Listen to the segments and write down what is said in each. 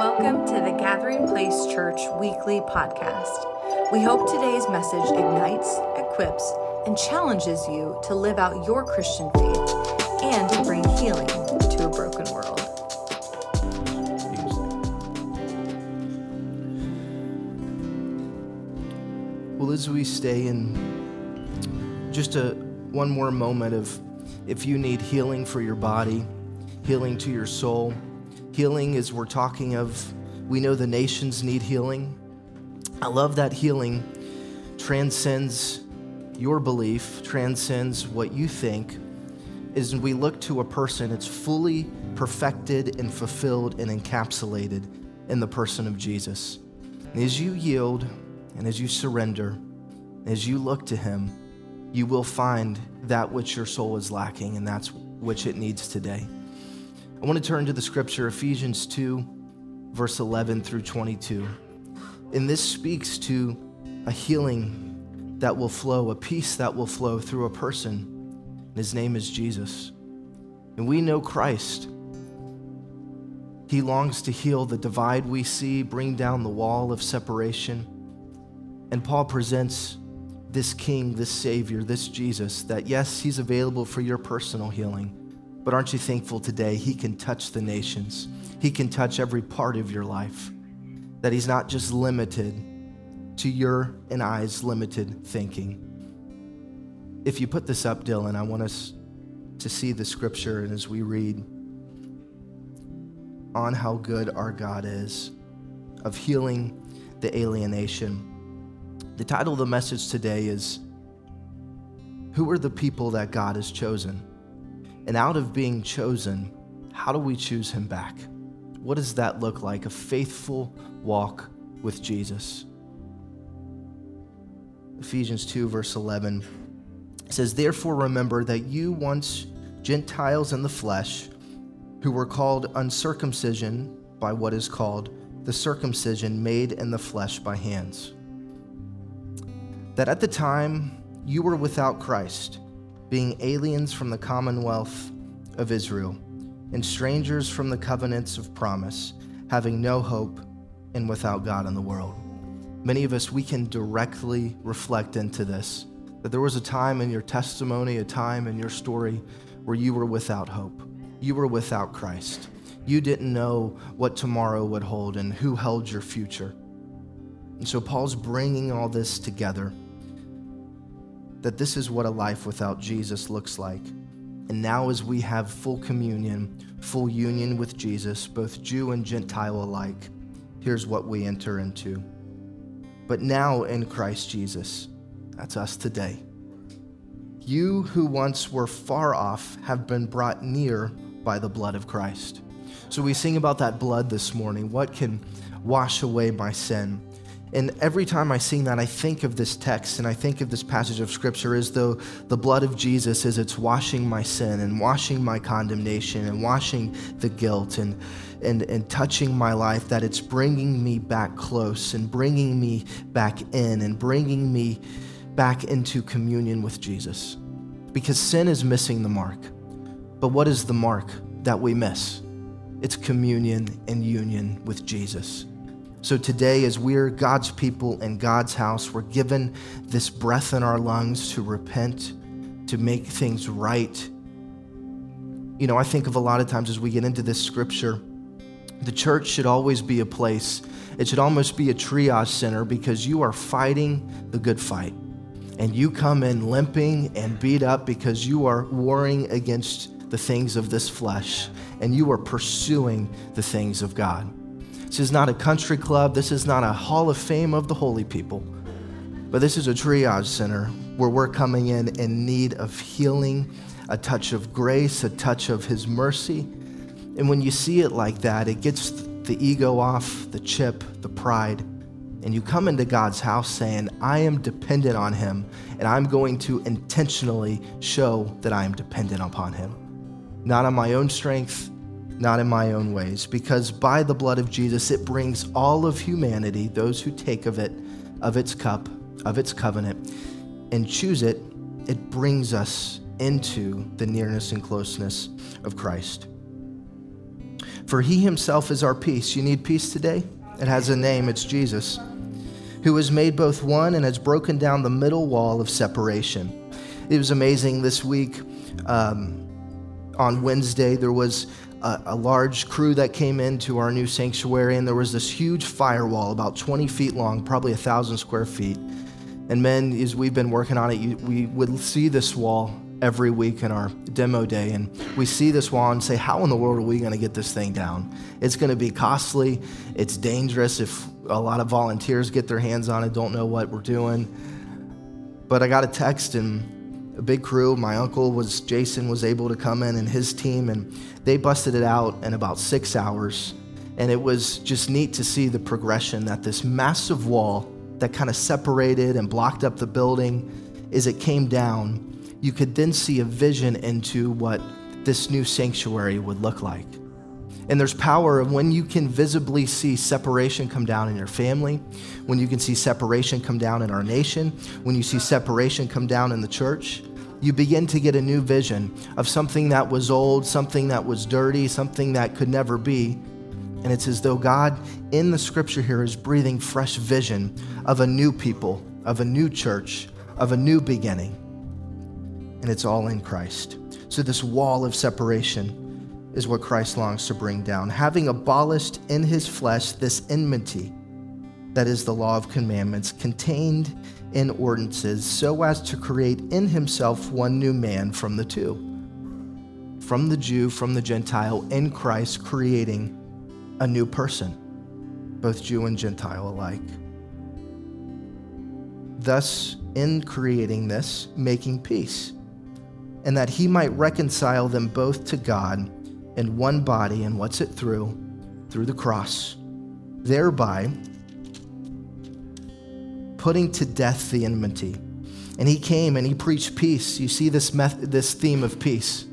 Welcome to the Gathering Place Church weekly podcast. We hope today's message ignites, equips, and challenges you to live out your Christian faith and to bring healing to a broken world. Well, as we stay in just a one more moment of if you need healing for your body, healing to your soul, healing as we're talking of, we know the nations need healing. I love that healing transcends your belief, transcends what you think, is we look to a person, it's fully perfected and fulfilled and encapsulated in the person of Jesus. And as you yield and as you surrender, as you look to Him, you will find that which your soul is lacking, and that's which it needs today. I want to turn to the scripture, Ephesians 2, verse 11 through 22. And this speaks to a healing that will flow, a peace that will flow through a person. And His name is Jesus. And we know Christ. He longs to heal the divide we see, bring down the wall of separation. And Paul presents this King, this Savior, this Jesus, that yes, He's available for your personal healing. But aren't you thankful today He can touch the nations? He can touch every part of your life. That He's not just limited to your and I's limited thinking. If you put this up, Dylan, I want us to see the scripture and as we read on how good our God is of healing the alienation. The title of the message today is Who are the people that God has chosen? And out of being chosen, how do we choose Him back? What does that look like? A faithful walk with Jesus. Ephesians 2, verse 11 says, Therefore remember that you once Gentiles in the flesh, who were called uncircumcision by what is called the circumcision made in the flesh by hands. That at the time you were without Christ, being aliens from the commonwealth of Israel, and strangers from the covenants of promise, having no hope and without God in the world. Many of us, we can directly reflect into this that there was a time in your testimony, a time in your story where you were without hope. You were without Christ. You didn't know what tomorrow would hold and who held your future. And so Paul's bringing all this together that this is what a life without Jesus looks like. And now, as we have full communion, full union with Jesus, both Jew and Gentile alike, here's what we enter into. But now in Christ Jesus, that's us today. You who once were far off have been brought near by the blood of Christ. So we sing about that blood this morning. What can wash away my sin? And every time I sing that, I think of this text and I think of this passage of scripture as though the blood of Jesus is it's washing my sin and washing my condemnation and washing the guilt and, and, and touching my life, that it's bringing me back close and bringing me back in and bringing me back into communion with Jesus. Because sin is missing the mark. But what is the mark that we miss? It's communion and union with Jesus. So today, as we're God's people in God's house, we're given this breath in our lungs to repent, to make things right. You know, I think of a lot of times as we get into this scripture, the church should always be a place, it should almost be a triage center because you are fighting the good fight. And you come in limping and beat up because you are warring against the things of this flesh and you are pursuing the things of God. This is not a country club. This is not a hall of fame of the holy people. But this is a triage center where we're coming in in need of healing, a touch of grace, a touch of His mercy. And when you see it like that, it gets the ego off, the chip, the pride. And you come into God's house saying, I am dependent on Him, and I'm going to intentionally show that I am dependent upon Him. Not on my own strength, not in my own ways, because by the blood of Jesus, it brings all of humanity, those who take of it, of its cup, of its covenant, and choose it, it brings us into the nearness and closeness of Christ. For he himself is our peace. You need peace today? It has a name, it's Jesus, who has made both one and has broken down the middle wall of separation. It was amazing this week. Um, on Wednesday, there was a, a, large crew that came into our new sanctuary, and there was this huge firewall, about 20 feet long, probably a thousand square feet. And men, as we've been working on it, you, we would see this wall every week in our demo day, and we see this wall and say, How in the world are we going to get this thing down? It's going to be costly, it's dangerous if a lot of volunteers get their hands on it, don't know what we're doing. But I got a text and a big crew. My uncle was Jason was able to come in and his team and they busted it out in about 6 hours. And it was just neat to see the progression that this massive wall that kind of separated and blocked up the building as it came down, you could then see a vision into what this new sanctuary would look like. And there's power of when you can visibly see separation come down in your family, when you can see separation come down in our nation, when you see separation come down in the church you begin to get a new vision of something that was old, something that was dirty, something that could never be. And it's as though God in the scripture here is breathing fresh vision of a new people, of a new church, of a new beginning. And it's all in Christ. So, this wall of separation is what Christ longs to bring down, having abolished in his flesh this enmity that is the law of commandments contained in ordinances so as to create in himself one new man from the two, from the Jew, from the Gentile, in Christ, creating a new person, both Jew and Gentile alike. Thus, in creating this, making peace, and that he might reconcile them both to God in one body, and what's it through? Through the cross, thereby putting to death the enmity. And he came and he preached peace. You see this, method, this theme of peace.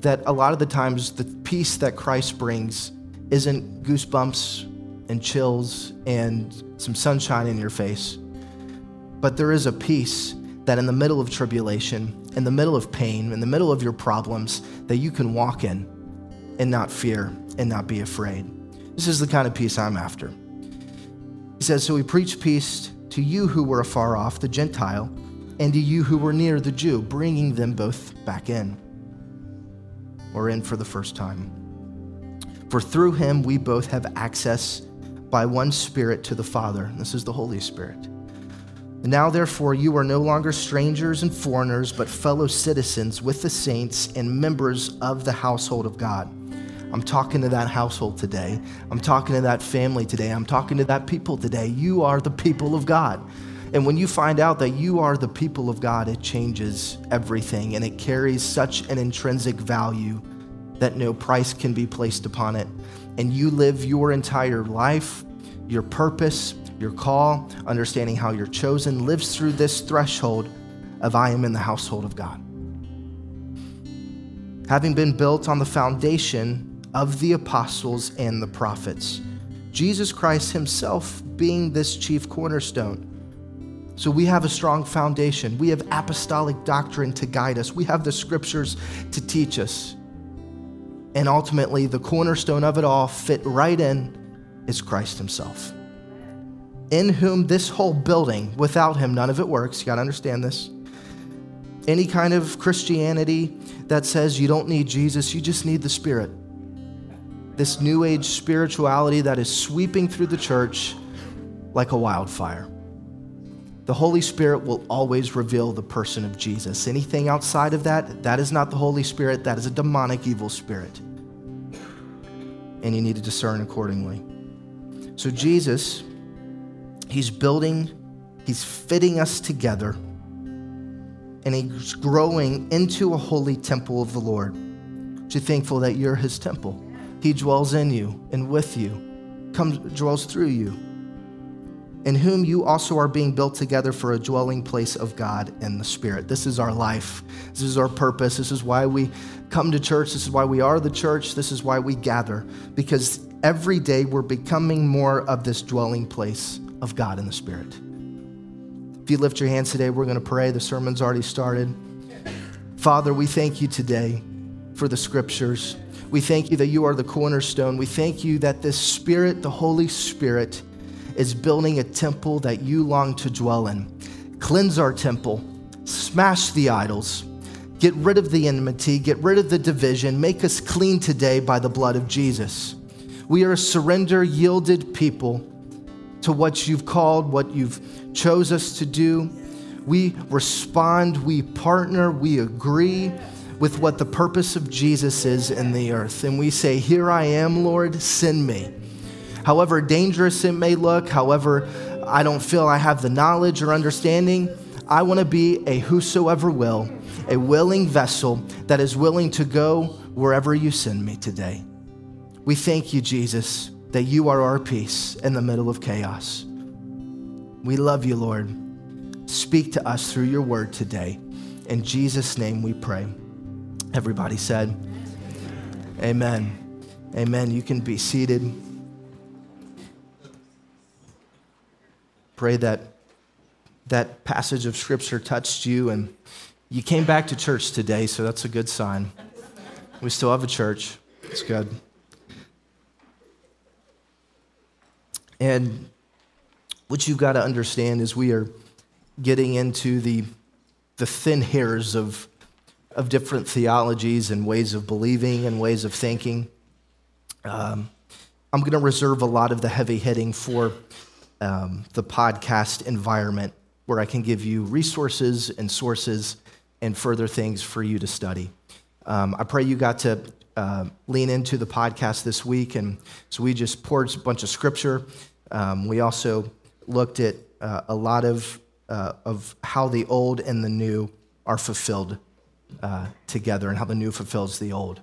That a lot of the times, the peace that Christ brings isn't goosebumps and chills and some sunshine in your face. But there is a peace that in the middle of tribulation, in the middle of pain, in the middle of your problems, that you can walk in and not fear and not be afraid. This is the kind of peace I'm after. He says, So we preach peace to you who were afar off, the Gentile, and to you who were near, the Jew, bringing them both back in, or in for the first time. For through him we both have access by one Spirit to the Father. This is the Holy Spirit. Now, therefore, you are no longer strangers and foreigners, but fellow citizens with the saints and members of the household of God I'm talking to that household today. I'm talking to that family today. I'm talking to that people today. You are the people of God. And when you find out that you are the people of God, it changes everything and it carries such an intrinsic value that no price can be placed upon it. And you live your entire life, your purpose, your call, understanding how you're chosen, lives through this threshold of I am in the household of God. Having been built on the foundation of the apostles and the prophets. Jesus Christ himself being this chief cornerstone. So we have a strong foundation. We have apostolic doctrine to guide us. We have the scriptures to teach us. And ultimately, the cornerstone of it all, fit right in, is Christ himself. In whom this whole building, without him, none of it works. You got to understand this. Any kind of Christianity that says you don't need Jesus, you just need the Spirit this new age spirituality that is sweeping through the church like a wildfire. The Holy Spirit will always reveal the person of Jesus. Anything outside of that, that is not the Holy Spirit, that is a demonic evil spirit. And you need to discern accordingly. So, Jesus, He's building, He's fitting us together, and He's growing into a holy temple of the Lord. Aren't you thankful that you're His temple? He dwells in you and with you, comes dwells through you, in whom you also are being built together for a dwelling place of God in the Spirit. This is our life. This is our purpose. This is why we come to church. This is why we are the church. This is why we gather, because every day we're becoming more of this dwelling place of God in the Spirit. If you lift your hands today, we're going to pray. The sermon's already started. Father, we thank you today for the scriptures. We thank you that you are the cornerstone. We thank you that this Spirit, the Holy Spirit, is building a temple that you long to dwell in. Cleanse our temple, smash the idols, get rid of the enmity, get rid of the division, make us clean today by the blood of Jesus. We are a surrender, yielded people to what you've called, what you've chose us to do. We respond, we partner, we agree with what the purpose of Jesus is in the earth. And we say, Here I am, Lord, send me. However dangerous it may look, however I don't feel I have the knowledge or understanding, I want to be a whosoever will, a willing vessel that is willing to go wherever you send me today. We thank you, Jesus, that you are our peace in the middle of chaos. We love you, Lord. Speak to us through your word today. In Jesus' name we pray. Everybody said, Amen. Amen. You can be seated. Pray that that passage of scripture touched you and you came back to church today, so that's a good sign. We still have a church. It's good. And what you've got to understand is we are getting into the, the thin hairs of, of different theologies and ways of believing and ways of thinking. Um, I'm going to reserve a lot of the heavy hitting for um, the podcast environment where I can give you resources and sources and further things for you to study. Um, I pray you got to uh, lean into the podcast this week. And so we just poured a bunch of scripture. Um, we also looked at uh, a lot of, uh, of how the old and the new are fulfilled uh, together and how the new fulfills the old.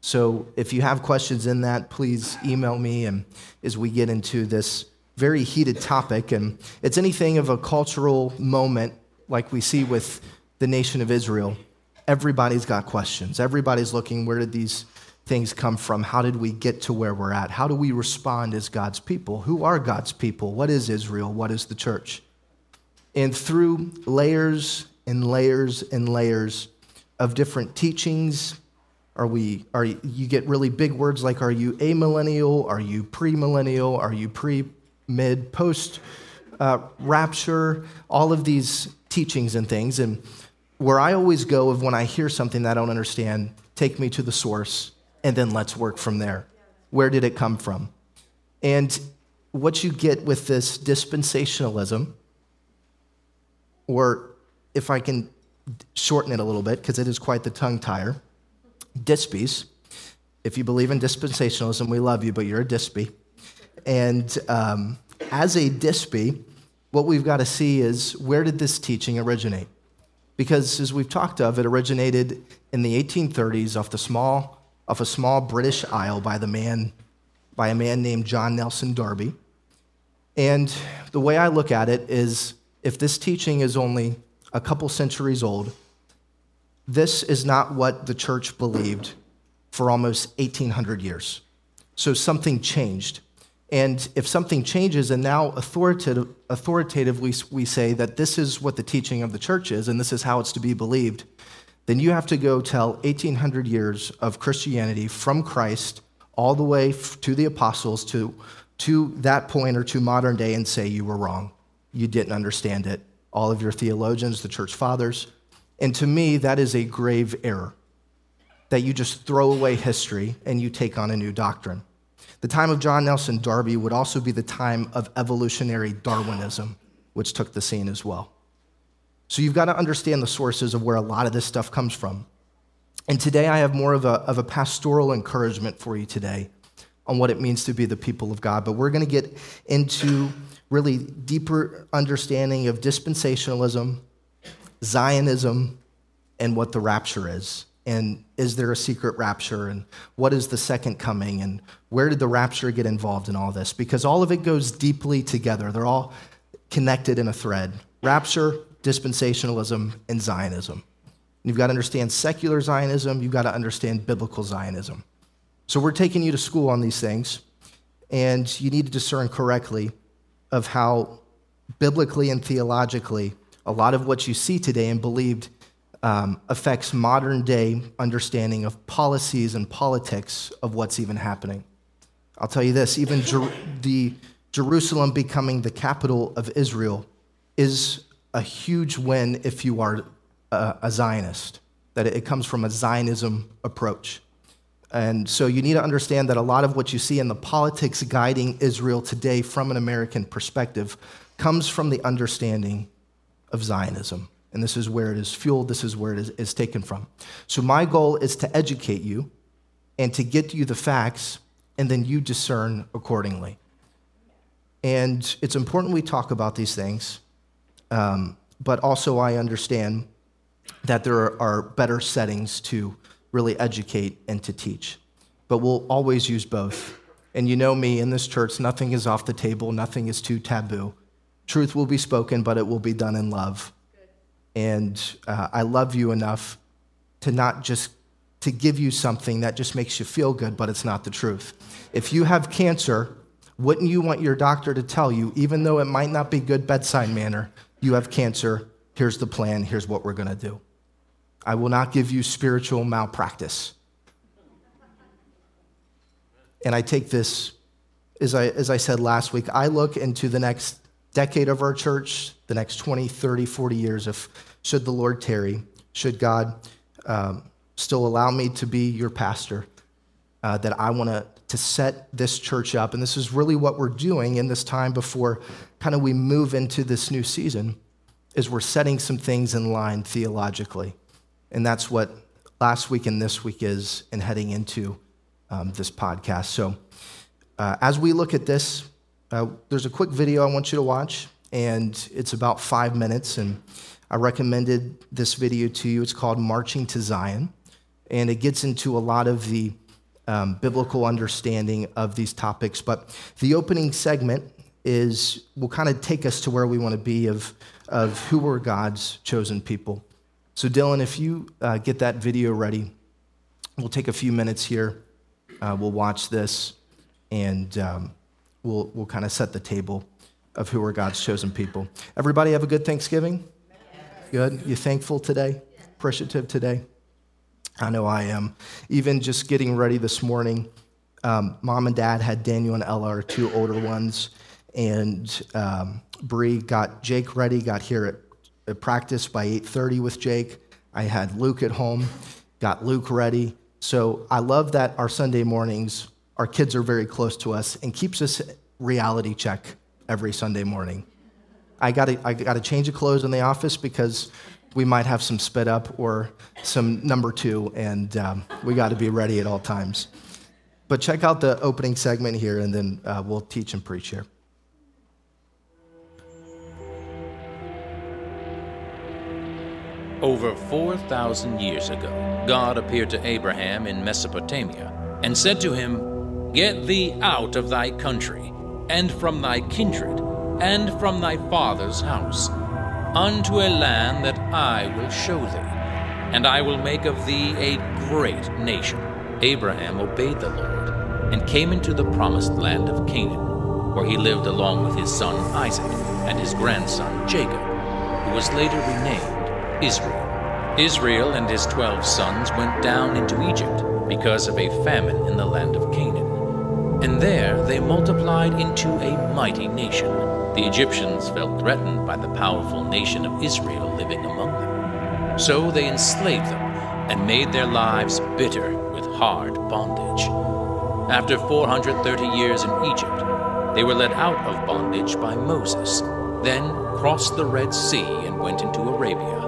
So if you have questions in that, please email me. And as we get into this very heated topic, and it's anything of a cultural moment like we see with the nation of Israel. Everybody's got questions. Everybody's looking where did these things come from? How did we get to where we're at? How do we respond as God's people? Who are God's people? What is Israel? What is the church? And through layers and layers and layers of different teachings, are we are you get really big words like are you amillennial? Are you premillennial? Are you pre mid, post uh, rapture, all of these teachings and things. And where I always go of when I hear something that I don't understand, take me to the source and then let's work from there. Where did it come from? And what you get with this dispensationalism, or if I can shorten it a little bit, because it is quite the tongue tire, dispies. If you believe in dispensationalism, we love you, but you're a dispy. And um, as a dispy, what we've got to see is where did this teaching originate? Because as we've talked of, it originated in the 1830s off the small off a small British isle by the man by a man named John Nelson Darby. And the way I look at it is if this teaching is only a couple centuries old, this is not what the church believed for almost 1800 years. So something changed. And if something changes, and now authoritative, authoritatively we say that this is what the teaching of the church is and this is how it's to be believed, then you have to go tell 1800 years of Christianity from Christ all the way to the apostles to, to that point or to modern day and say you were wrong. You didn't understand it. All of your theologians, the church fathers. And to me, that is a grave error that you just throw away history and you take on a new doctrine. The time of John Nelson Darby would also be the time of evolutionary Darwinism, which took the scene as well. So you've got to understand the sources of where a lot of this stuff comes from. And today I have more of a, of a pastoral encouragement for you today on what it means to be the people of God. But we're going to get into really deeper understanding of dispensationalism, Zionism, and what the rapture is. And is there a secret rapture? And what is the second coming? And where did the rapture get involved in all this? Because all of it goes deeply together. They're all connected in a thread. Rapture dispensationalism and zionism. You've got to understand secular zionism. You've got to understand biblical zionism. So we're taking you to school on these things and you need to discern correctly of how biblically and theologically a lot of what you see today and believed um, affects modern day understanding of policies and politics of what's even happening. I'll tell you this even Jer- the Jerusalem becoming the capital of Israel is a huge win if you are a, a Zionist, that it comes from a Zionism approach. And so you need to understand that a lot of what you see in the politics guiding Israel today from an American perspective comes from the understanding of Zionism. And this is where it is fueled, this is where it is, is taken from. So my goal is to educate you and to get you the facts, and then you discern accordingly. And it's important we talk about these things, um, but also I understand that there are better settings to really educate and to teach. But we'll always use both. And you know me in this church, nothing is off the table, nothing is too taboo. Truth will be spoken, but it will be done in love. And uh, I love you enough to not just to give you something that just makes you feel good, but it's not the truth. If you have cancer, wouldn't you want your doctor to tell you, even though it might not be good bedside manner, you have cancer, here's the plan, here's what we're gonna do? I will not give you spiritual malpractice. And I take this, as I, as I said last week, I look into the next decade of our church, the next 20, 30, 40 years, if should the Lord tarry, should God um, still allow me to be your pastor, uh, that I want to to set this church up. And this is really what we're doing in this time before kind of we move into this new season is we're setting some things in line theologically. And that's what last week and this week is in heading into um, this podcast. So uh, as we look at this, uh, there's a quick video I want you to watch, and it's about five minutes. And I recommended this video to you. It's called Marching to Zion, and it gets into a lot of the um, biblical understanding of these topics. But the opening segment is will kind of take us to where we want to be of, of who were God's chosen people. So, Dylan, if you uh, get that video ready, we'll take a few minutes here. Uh, we'll watch this, and um, we'll, we'll kind of set the table of who are God's chosen people. Everybody have a good Thanksgiving? Good? You thankful today? Appreciative today? I know I am. Even just getting ready this morning, um, mom and dad had Daniel and Ella, our two older ones, and um, Bree got Jake ready. Got here at, practice by 8:30 with Jake. I had Luke at home, got Luke ready. So I love that our Sunday mornings, our kids are very close to us and keeps us reality check every Sunday morning. I got I got to change of clothes in the office because we might have some spit up or some number two, and um, we got to be ready at all times. But check out the opening segment here, and then uh, we'll teach and preach here. Over 4,000 years ago, God appeared to Abraham in Mesopotamia and said to him, Get thee out of thy country, and from thy kindred, and from thy father's house unto a land that I will show thee, and I will make of thee a great nation. Abraham obeyed the Lord, and came into the promised land of Canaan, where he lived along with his son Isaac and his grandson Jacob, who was later renamed Israel. Israel and his twelve sons went down into Egypt because of a famine in the land of Canaan. And there they multiplied into a mighty nation the Egyptians felt threatened by the powerful nation of Israel living among them. So they enslaved them and made their lives bitter with hard bondage. After 430 years in Egypt, they were led out of bondage by Moses, then crossed the Red Sea and went into Arabia,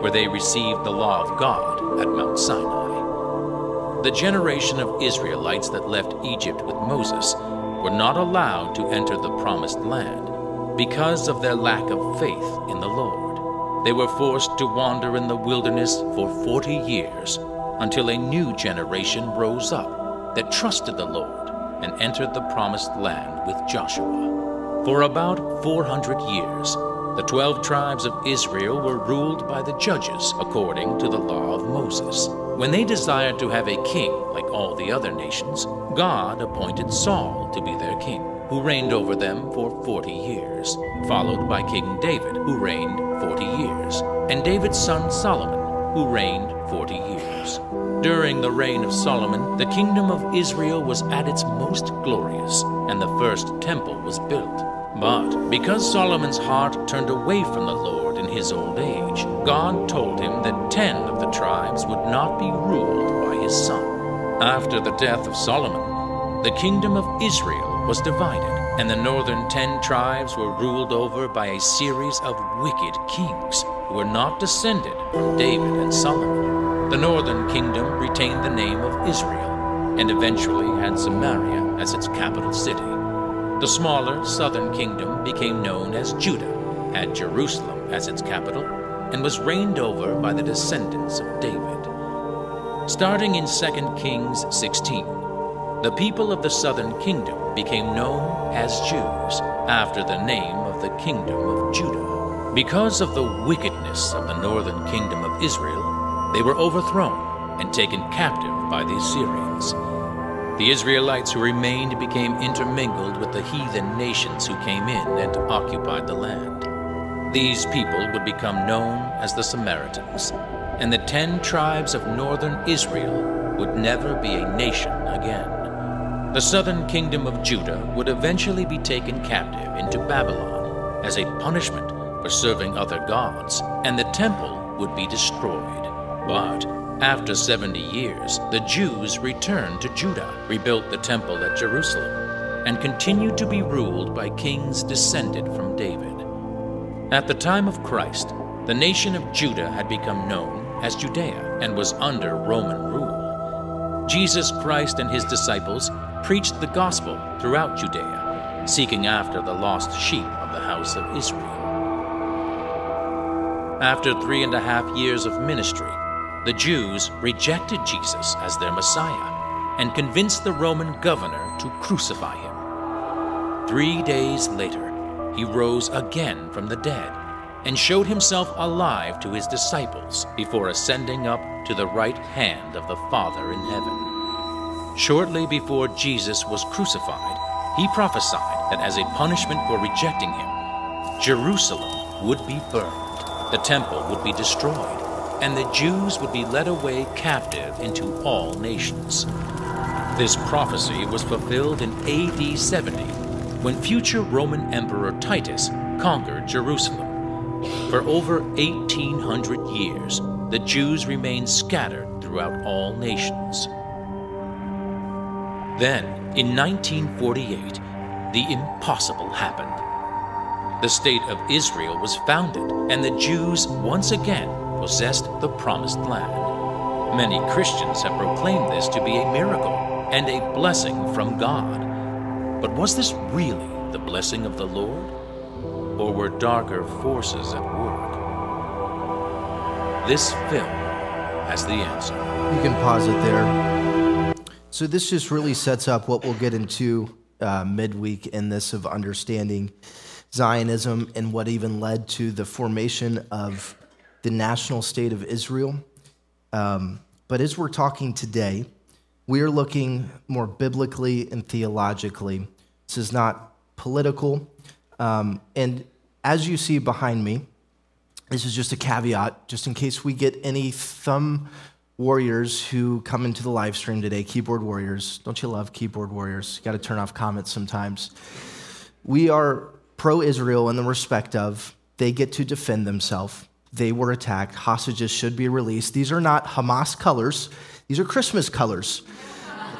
where they received the law of God at Mount Sinai. The generation of Israelites that left Egypt with Moses were not allowed to enter the promised land because of their lack of faith in the Lord. They were forced to wander in the wilderness for 40 years until a new generation rose up that trusted the Lord and entered the promised land with Joshua. For about 400 years, the 12 tribes of Israel were ruled by the judges according to the law of Moses. When they desired to have a king like all the other nations, God appointed Saul to be their king who reigned over them for forty years, followed by King David, who reigned forty years, and David's son Solomon, who reigned 40 years. During the reign of Solomon, the kingdom of Israel was at its most glorious, and the first temple was built. But because Solomon's heart turned away from the Lord in his old age, God told him that ten of the tribes would not be ruled by his son. After the death of Solomon, the kingdom of Israel was divided and the northern ten tribes were ruled over by a series of wicked kings who were not descended from David and Solomon. The northern kingdom retained the name of Israel and eventually had Samaria as its capital city. The smaller southern kingdom became known as Judah, had Jerusalem as its capital, and was reigned over by the descendants of David. Starting in 2 Kings 16, the people of the southern kingdom became known as Jews after the name of the kingdom of Judah. Because of the wickedness of the northern kingdom of Israel, they were overthrown and taken captive by the Assyrians. The Israelites who remained became intermingled with the heathen nations who came in and occupied the land. These people would become known as the Samaritans, and the ten tribes of northern Israel would never be a nation again. The southern kingdom of Judah would eventually be taken captive into Babylon as a punishment for serving other gods, and the temple would be destroyed. But after 70 years, the Jews returned to Judah, rebuilt the temple at Jerusalem, and continued to be ruled by kings descended from David. At the time of Christ, the nation of Judah had become known as Judea and was under Roman rule. Jesus Christ and his disciples preached the gospel throughout Judea, seeking after the lost sheep of the house of Israel. After three and a half years of ministry, the Jews rejected Jesus as their Messiah and convinced the Roman governor to crucify him. Three days later, he rose again from the dead and showed himself alive to his disciples before ascending up to the right hand of the Father in heaven. Shortly before Jesus was crucified, he prophesied that as a punishment for rejecting him, Jerusalem would be burned, the temple would be destroyed, and the Jews would be led away captive into all nations. This prophecy was fulfilled in AD 70 when future Roman Emperor Titus conquered Jerusalem. For over 1800 years, the Jews remained scattered throughout all nations. Then, in 1948, the impossible happened. The state of Israel was founded, and the Jews once again possessed the promised land. Many Christians have proclaimed this to be a miracle and a blessing from God. But was this really the blessing of the Lord? Or were darker forces at work? This film has the answer. You can pause it there. So, this just really sets up what we'll get into uh, midweek in this of understanding Zionism and what even led to the formation of the national state of Israel. Um, but as we're talking today, we are looking more biblically and theologically. This is not political. Um, and as you see behind me, this is just a caveat, just in case we get any thumb warriors who come into the live stream today, keyboard warriors. Don't you love keyboard warriors? You got to turn off comments sometimes. We are pro Israel in the respect of they get to defend themselves. They were attacked. Hostages should be released. These are not Hamas colors. These are Christmas colors.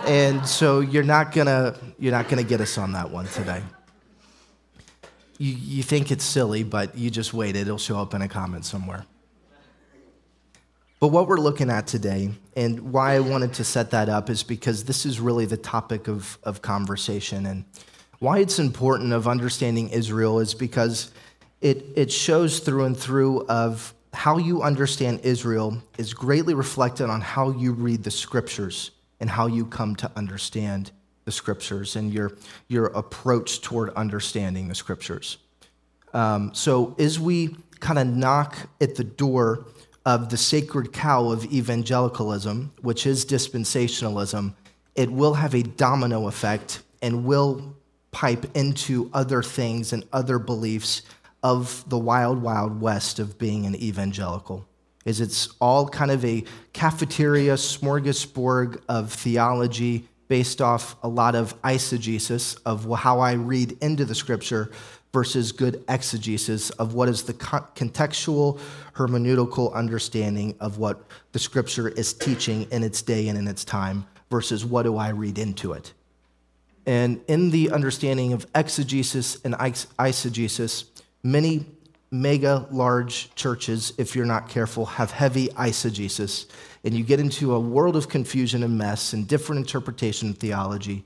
And so you're not gonna you're not gonna get us on that one today. You, you think it's silly, but you just wait. It'll show up in a comment somewhere. But what we're looking at today, and why I wanted to set that up, is because this is really the topic of, of conversation. And why it's important of understanding Israel is because it, it shows through and through of how you understand Israel is greatly reflected on how you read the scriptures and how you come to understand the scriptures and your, your approach toward understanding the scriptures. Um, so as we kind of knock at the door of the sacred cow of evangelicalism, which is dispensationalism, it will have a domino effect and will pipe into other things and other beliefs of the wild, wild west of being an evangelical. is it's all kind of a cafeteria smorgasbord of theology based off a lot of eisegesis of how I read into the scripture versus good exegesis of what is the contextual hermeneutical understanding of what the scripture is teaching in its day and in its time versus what do I read into it. And in the understanding of exegesis and eisegesis, many mega large churches, if you're not careful, have heavy eisegesis. And you get into a world of confusion and mess and different interpretation of theology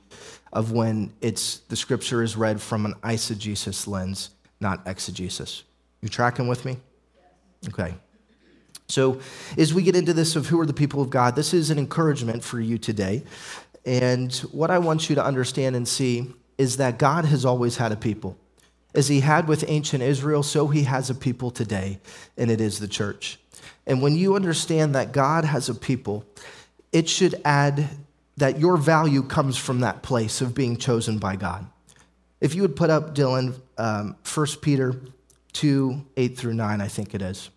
of when it's the scripture is read from an eisegesis lens, not exegesis. You tracking with me? Okay. So, as we get into this of who are the people of God, this is an encouragement for you today. And what I want you to understand and see is that God has always had a people. As he had with ancient Israel, so he has a people today, and it is the church. And when you understand that God has a people, it should add that your value comes from that place of being chosen by God. If you would put up, Dylan, um, 1 Peter 2 8 through 9, I think it is.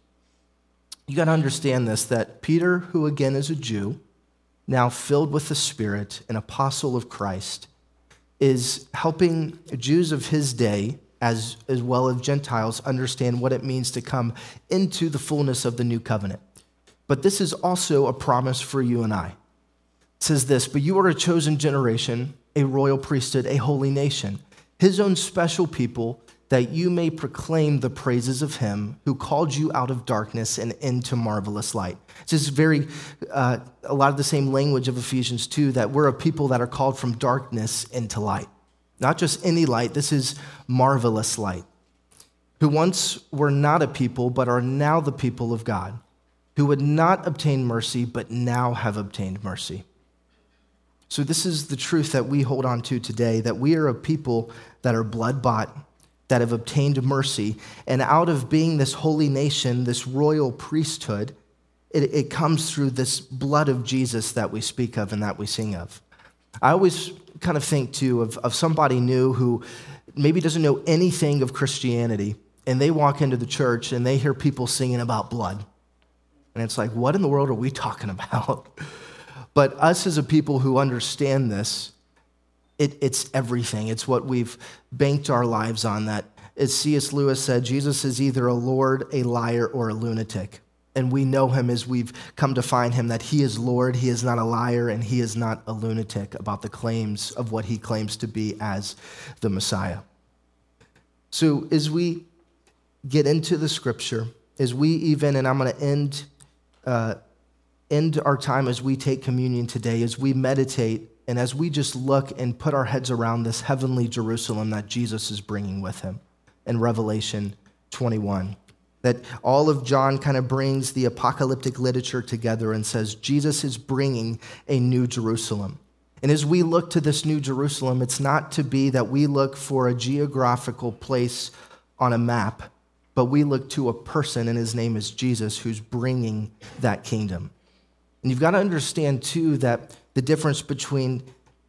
You got to understand this that Peter, who again is a Jew, now filled with the Spirit, an apostle of Christ, is helping Jews of his day as, as well as Gentiles understand what it means to come into the fullness of the new covenant. But this is also a promise for you and I. It says this, but you are a chosen generation, a royal priesthood, a holy nation, his own special people that you may proclaim the praises of him who called you out of darkness and into marvelous light. It's just very, uh, a lot of the same language of Ephesians 2 that we're a people that are called from darkness into light. Not just any light, this is marvelous light. Who once were not a people, but are now the people of God, who would not obtain mercy, but now have obtained mercy. So, this is the truth that we hold on to today that we are a people that are blood bought that have obtained mercy. And out of being this holy nation, this royal priesthood, it, it, comes through this blood of Jesus that we speak of and that we sing of. I always kind of think, too, of, of somebody new who maybe doesn't know anything of Christianity, and they walk into the church and they hear people singing about blood. And it's like, what in the world are we talking about? but us as a people who understand this, it, it's everything. It's what we've banked our lives on. That, as C.S. Lewis said, Jesus is either a Lord, a liar, or a lunatic. And we know him as we've come to find him that he is Lord, he is not a liar, and he is not a lunatic about the claims of what he claims to be as the Messiah. So, as we get into the scripture, as we even, and I'm going to end, uh, end our time as we take communion today, as we meditate and as we just look and put our heads around this heavenly Jerusalem that Jesus is bringing with him in Revelation 21, that all of John kind of brings the apocalyptic literature together and says Jesus is bringing a new Jerusalem. And as we look to this new Jerusalem, it's not to be that we look for a geographical place on a map, but we look to a person, and his name is Jesus, who's bringing that kingdom. And you've got to understand, too, that the difference between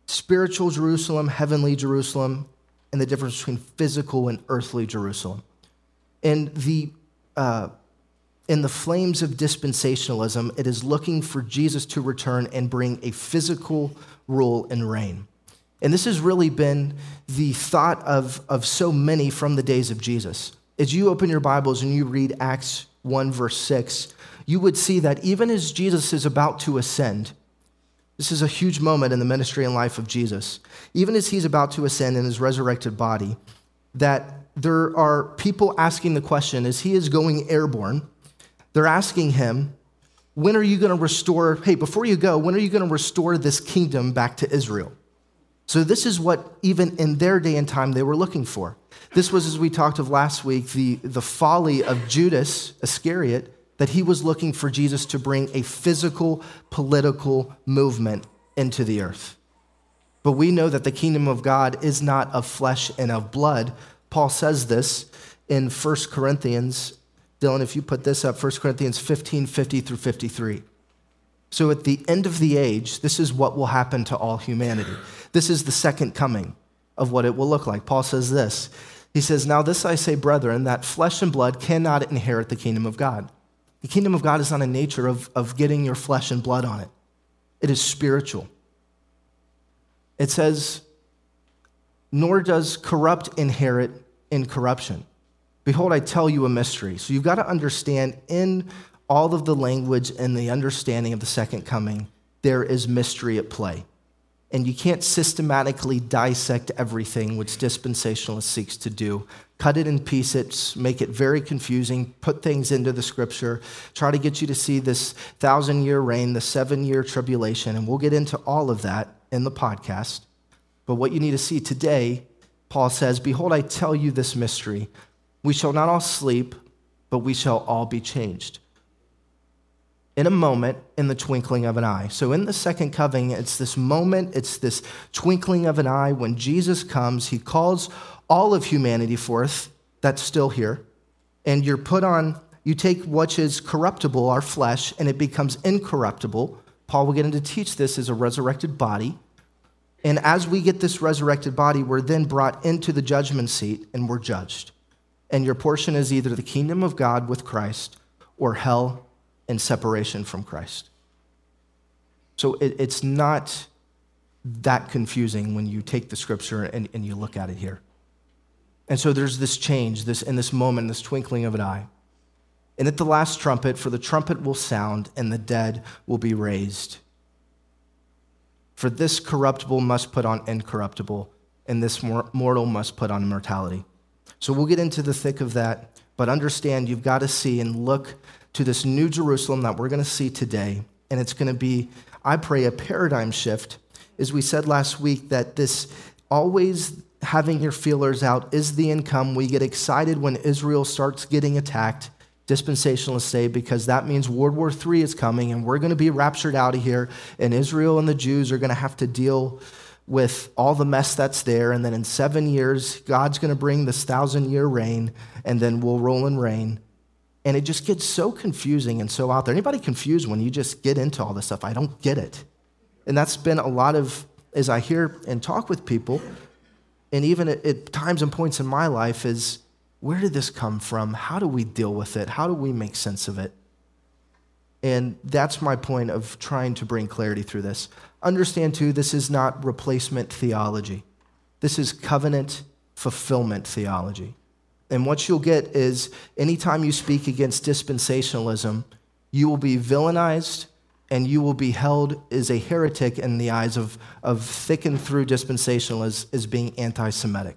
spiritual Jerusalem, heavenly Jerusalem, and the difference between physical and earthly Jerusalem. And the uh, in the flames of dispensationalism, it is looking for Jesus to return and bring a physical rule and reign. And this has really been the thought of, of so many from the days of Jesus. As you open your Bibles and you read Acts 1, verse 6, you would see that even as Jesus is about to ascend, this is a huge moment in the ministry and life of Jesus. Even as he's about to ascend in his resurrected body, that there are people asking the question as he is going airborne, they're asking him, when are you going to restore, hey, before you go, when are you going to restore this kingdom back to Israel? So, this is what even in their day and time they were looking for. This was, as we talked of last week, the, the folly of Judas Iscariot that he was looking for Jesus to bring a physical political movement into the earth. But we know that the kingdom of God is not of flesh and of blood. Paul says this in 1 Corinthians. Dylan, if you put this up, 1 Corinthians 15 50 through 53. So at the end of the age, this is what will happen to all humanity. This is the second coming of what it will look like. Paul says this. He says, Now this I say, brethren, that flesh and blood cannot inherit the kingdom of God The kingdom of God is not a nature of, of getting your flesh and blood on it, it is spiritual. It says, nor does corrupt inherit incorruption. Behold, I tell you a mystery. So you've got to understand in all of the language and the understanding of the second coming, there is mystery at play. And you can't systematically dissect everything, which dispensationalist seeks to do. Cut it in pieces, make it very confusing, put things into the scripture, try to get you to see this thousand year reign, the seven year tribulation, and we'll get into all of that in the podcast. But what you need to see today, Paul says, Behold, I tell you this mystery. We shall not all sleep, but we shall all be changed in a moment, in the twinkling of an eye. So, in the second coming, it's this moment, it's this twinkling of an eye. When Jesus comes, he calls all of humanity forth that's still here, and you're put on, you take what is corruptible, our flesh, and it becomes incorruptible. Paul will get into teach this as a resurrected body. And as we get this resurrected body, we're then brought into the judgment seat and we're judged. And your portion is either the kingdom of God with Christ or hell and separation from Christ. So it, it's not that confusing when you take the scripture and, and you look at it here. And so there's this change, this in this moment, this twinkling of an eye. And at the last trumpet, for the trumpet will sound, and the dead will be raised. For this corruptible must put on incorruptible, and this mortal must put on immortality. So we'll get into the thick of that, but understand you've got to see and look to this new Jerusalem that we're going to see today. And it's going to be, I pray, a paradigm shift. As we said last week, that this always having your feelers out is the income. We get excited when Israel starts getting attacked, dispensationalists say, because that means World War III is coming and we're going to be raptured out of here, and Israel and the Jews are going to have to deal with all the mess that's there. And then in seven years, God's going to bring this thousand year reign, and then we'll roll and reign. And it just gets so confusing and so out there. Anybody confused when you just get into all this stuff? I don't get it. And that's been a lot of, as I hear and talk with people, and even at times and points in my life, is where did this come from? How do we deal with it? How do we make sense of it? And that's my point of trying to bring clarity through this. Understand, too, this is not replacement theology, this is covenant fulfillment theology. And what you'll get is anytime you speak against dispensationalism, you will be villainized and you will be held as a heretic in the eyes of, of thick and through dispensationalists as being anti Semitic.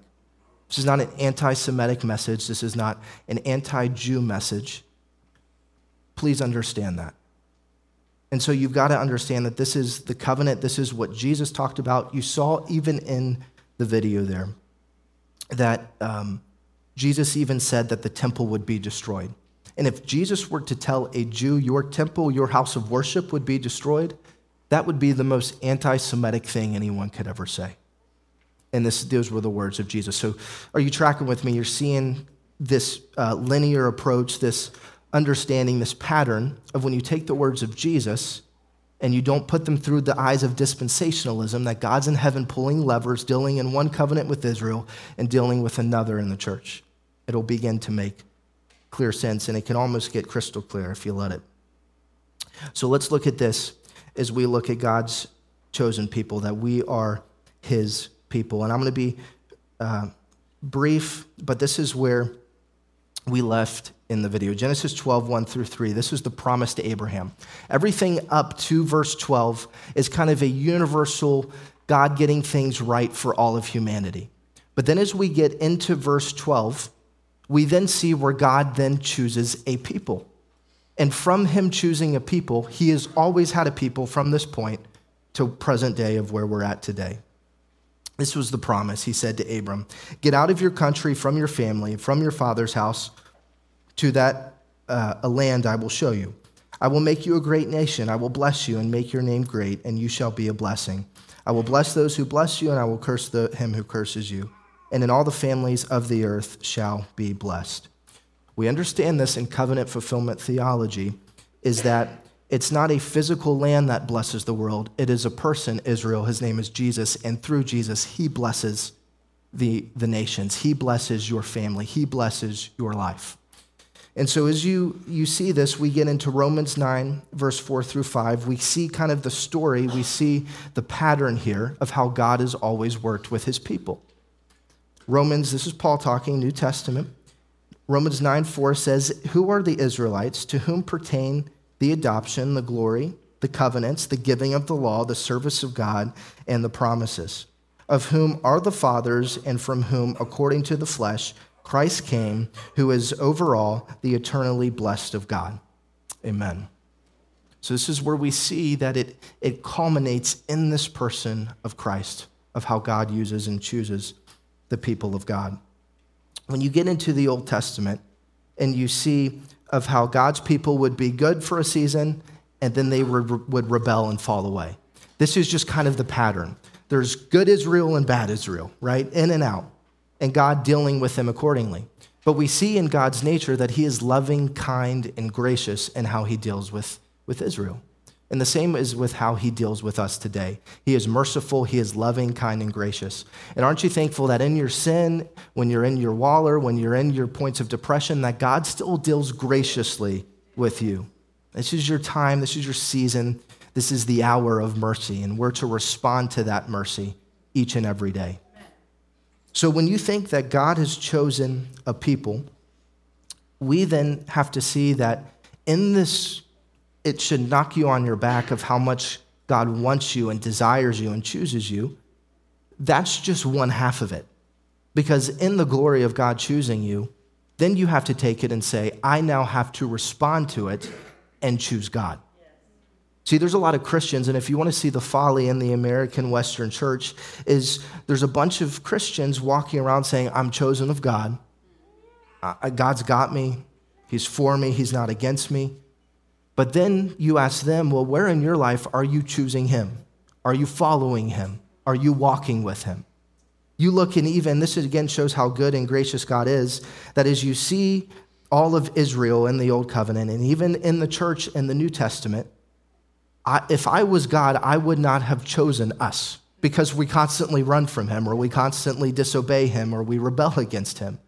This is not an anti Semitic message. This is not an anti Jew message. Please understand that. And so you've got to understand that this is the covenant. This is what Jesus talked about. You saw even in the video there that um, Jesus even said that the temple would be destroyed. And if Jesus were to tell a Jew, your temple, your house of worship would be destroyed, that would be the most anti Semitic thing anyone could ever say. And this, those were the words of Jesus. So, are you tracking with me? You're seeing this uh, linear approach, this understanding, this pattern of when you take the words of Jesus and you don't put them through the eyes of dispensationalism, that God's in heaven pulling levers, dealing in one covenant with Israel and dealing with another in the church it'll begin to make clear sense, and it can almost get crystal clear if you let it. So let's look at this as we look at God's chosen people, that we are his people. And I'm going to be uh, brief, but this is where we left in the video. Genesis 12, 1 through 3. This is the promise to Abraham. Everything up to verse 12 is kind of a universal God getting things right for all of humanity. But then as we get into verse 12, we then see where God then chooses a people. And from him choosing a people, he has always had a people from this point to present day of where we're at today. This was the promise he said to Abram Get out of your country, from your family, from your father's house, to that uh, a land I will show you. I will make you a great nation. I will bless you and make your name great, and you shall be a blessing. I will bless those who bless you, and I will curse the, him who curses you and in all the families of the earth shall be blessed. We understand this in covenant fulfillment theology is that it's not a physical land that blesses the world, it is a person, Israel. His name is Jesus, and through Jesus, he blesses the, the nations. He blesses your family, he blesses your life. And so as you, you see this, we get into Romans 9, verse 4 through 5. We see kind of the story, we see the pattern here of how God has always worked with his people. Romans, this is Paul talking, New Testament. Romans 9 4 says, Who are the Israelites to whom pertain the adoption, the glory, the covenants, the giving of the law, the service of God, and the promises? Of whom are the fathers, and from whom, according to the flesh, Christ came, who is over all the eternally blessed of God. Amen. So, this is where we see that it, it culminates in this person of Christ, of how God uses and chooses the people of God when you get into the Old Testament and you see of how God's people would be good for a season and then they would rebel and fall away. This is just kind of the pattern. There's good Israel and bad Israel, right? In and out, and God dealing with them accordingly. But we see in God's nature that He is loving, kind, and gracious in how He deals with, with Israel. And the same is with how he deals with us today. He is merciful, he is loving, kind, and gracious. And aren't you thankful that in your sin, when you're in your waller, when you're in your points of depression, that God still deals graciously with you? This is your time, this is your season, this is the hour of mercy, and we're to respond to that mercy each and every day. So when you think that God has chosen a people, we then have to see that in this it should knock you on your back of how much God wants you and desires you and chooses you. That's just one half of it. Because in the glory of God choosing you, then you have to take it and say, I now have to respond to it and choose God. See, there's a lot of Christians, and if you want to see the folly in the American Western church, is there's a bunch of Christians walking around saying, I'm chosen of God. Uh, God's got me. He's for me. He's not against me. But then you ask them, well, where in your life are you choosing Him? Are you following Him? Are you walking with Him? You look and even, this again shows how good and gracious God is, that as you see all of Israel in the Old Covenant and even in the church in the New Testament, I, if I was God, I would not have chosen us because we constantly run from Him or we constantly disobey Him or we rebel against Him.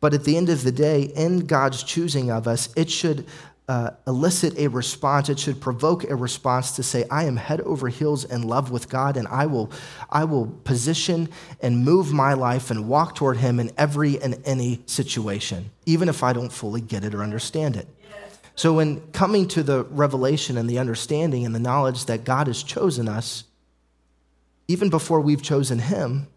But at the end of the day, in God's choosing of us, it should uh, elicit a response. It should provoke a response to say, I am head over heels in love with God, and I will, I will position and move my life and walk toward Him in every and any situation, even if I don't fully get it or understand it. So, in coming to the revelation and the understanding and the knowledge that God has chosen us, even before we've chosen Him,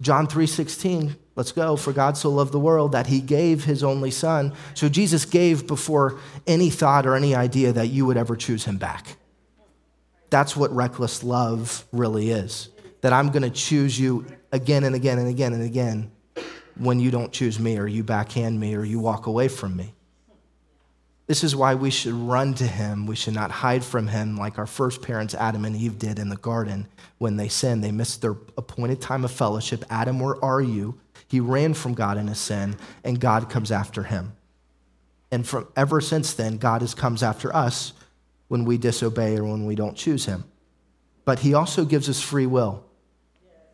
John 3:16 Let's go. For God so loved the world that he gave his only son. So Jesus gave before any thought or any idea that you would ever choose him back. That's what reckless love really is. That I'm going to choose you again and again and again and again when you don't choose me or you backhand me or you walk away from me. This is why we should run to him. We should not hide from him like our first parents, Adam and Eve, did in the garden when they sinned. They missed their appointed time of fellowship. Adam, where are you? He ran from God in his sin, and God comes after him. And from ever since then, God has comes after us when we disobey or when we don't choose him. But he also gives us free will.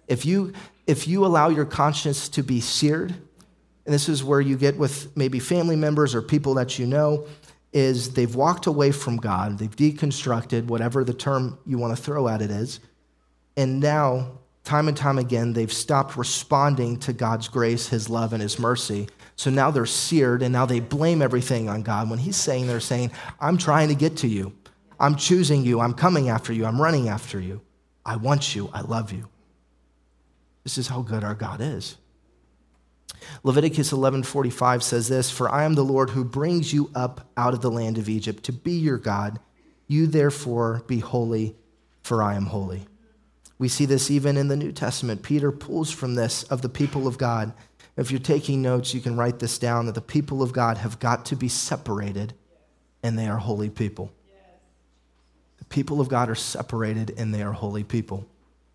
If you if you allow your conscience to be seared, and this is where you get with maybe family members or people that you know, is they've walked away from God, they've deconstructed, whatever the term you want to throw at it is, and now time and time again, they've stopped responding to God's grace, His love, and His mercy. So now they're seared and now they blame everything on God. When He's saying, they're saying, I'm trying to get to you. I'm choosing you. I'm coming after you. I'm running after you. I want you. I love you. This is how good our God is. Leviticus 11:45 says this, "For I am the Lord who brings you up out of the land of Egypt to be your God. You therefore be holy, for I am holy." We see this even in the New Testament. Peter pulls from this of the people of God. If you're taking notes, you can write this down that the people of God have got to be separated and they are holy people. The people of God are separated and they are holy people.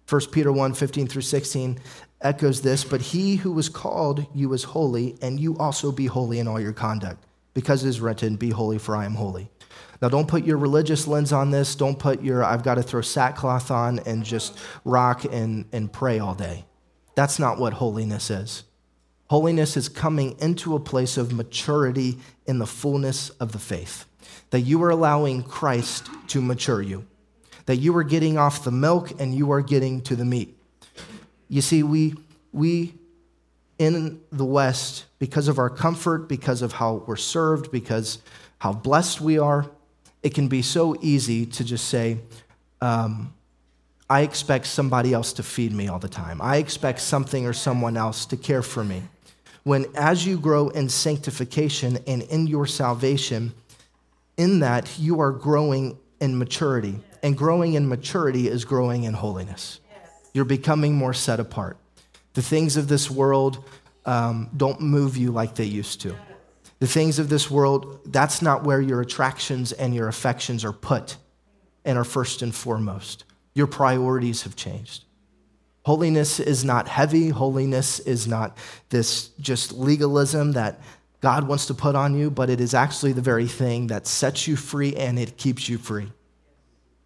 1 Peter 1 15 through 16 echoes this, but he who was called you is holy, and you also be holy in all your conduct, because it is written, Be holy, for I am holy. Now, don't put your religious lens on this. Don't put your, I've got to throw sackcloth on and just rock and, and pray all day. That's not what holiness is. Holiness is coming into a place of maturity in the fullness of the faith. That you are allowing Christ to mature you. That you are getting off the milk and you are getting to the meat. You see, we, we in the West, because of our comfort, because of how we're served, because how blessed we are, it can be so easy to just say, um, I expect somebody else to feed me all the time. I expect something or someone else to care for me when as you grow in sanctification and in your salvation, in that you are growing in maturity. And growing in maturity is growing in holiness. You're becoming more set apart. The things of this world um, don't move you like they used to. The things of this world, that's not where your attractions and your affections are put and are first and foremost. Your priorities have changed. Holiness is not heavy. Holiness is not this just legalism that God wants to put on you, but it is actually the very thing that sets you free and it keeps you free.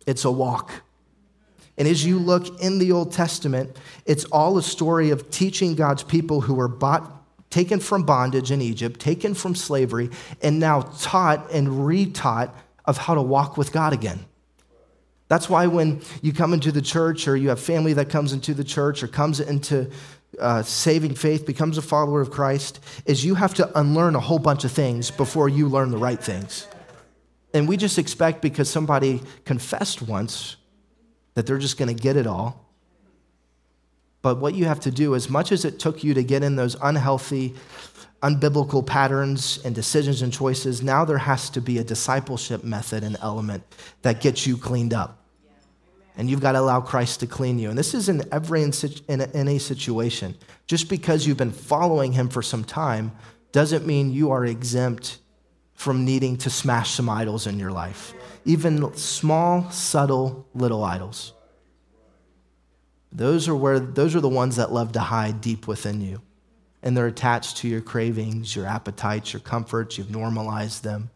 It's a walk. And as you look in the Old Testament, it's all a story of teaching God's people who were bought, taken from bondage in Egypt, taken from slavery, and now taught and retaught of how to walk with God again. That's why when you come into the church or you have family that comes into the church or comes into uh, saving faith, becomes a follower of Christ, is you have to unlearn a whole bunch of things before you learn the right things. And we just expect because somebody confessed once that they're just going to get it all. But what you have to do, as much as it took you to get in those unhealthy, unbiblical patterns and decisions and choices, now there has to be a discipleship method and element that gets you cleaned up. And you've got to allow Christ to clean you. And this is in every in, any situation. Just because you've been following him for some time doesn't mean you are exempt from needing to smash some idols in your life, even small, subtle, little idols. Those are where those are the ones that love to hide deep within you and they're attached to your cravings, your appetites, your comforts. You've normalized them.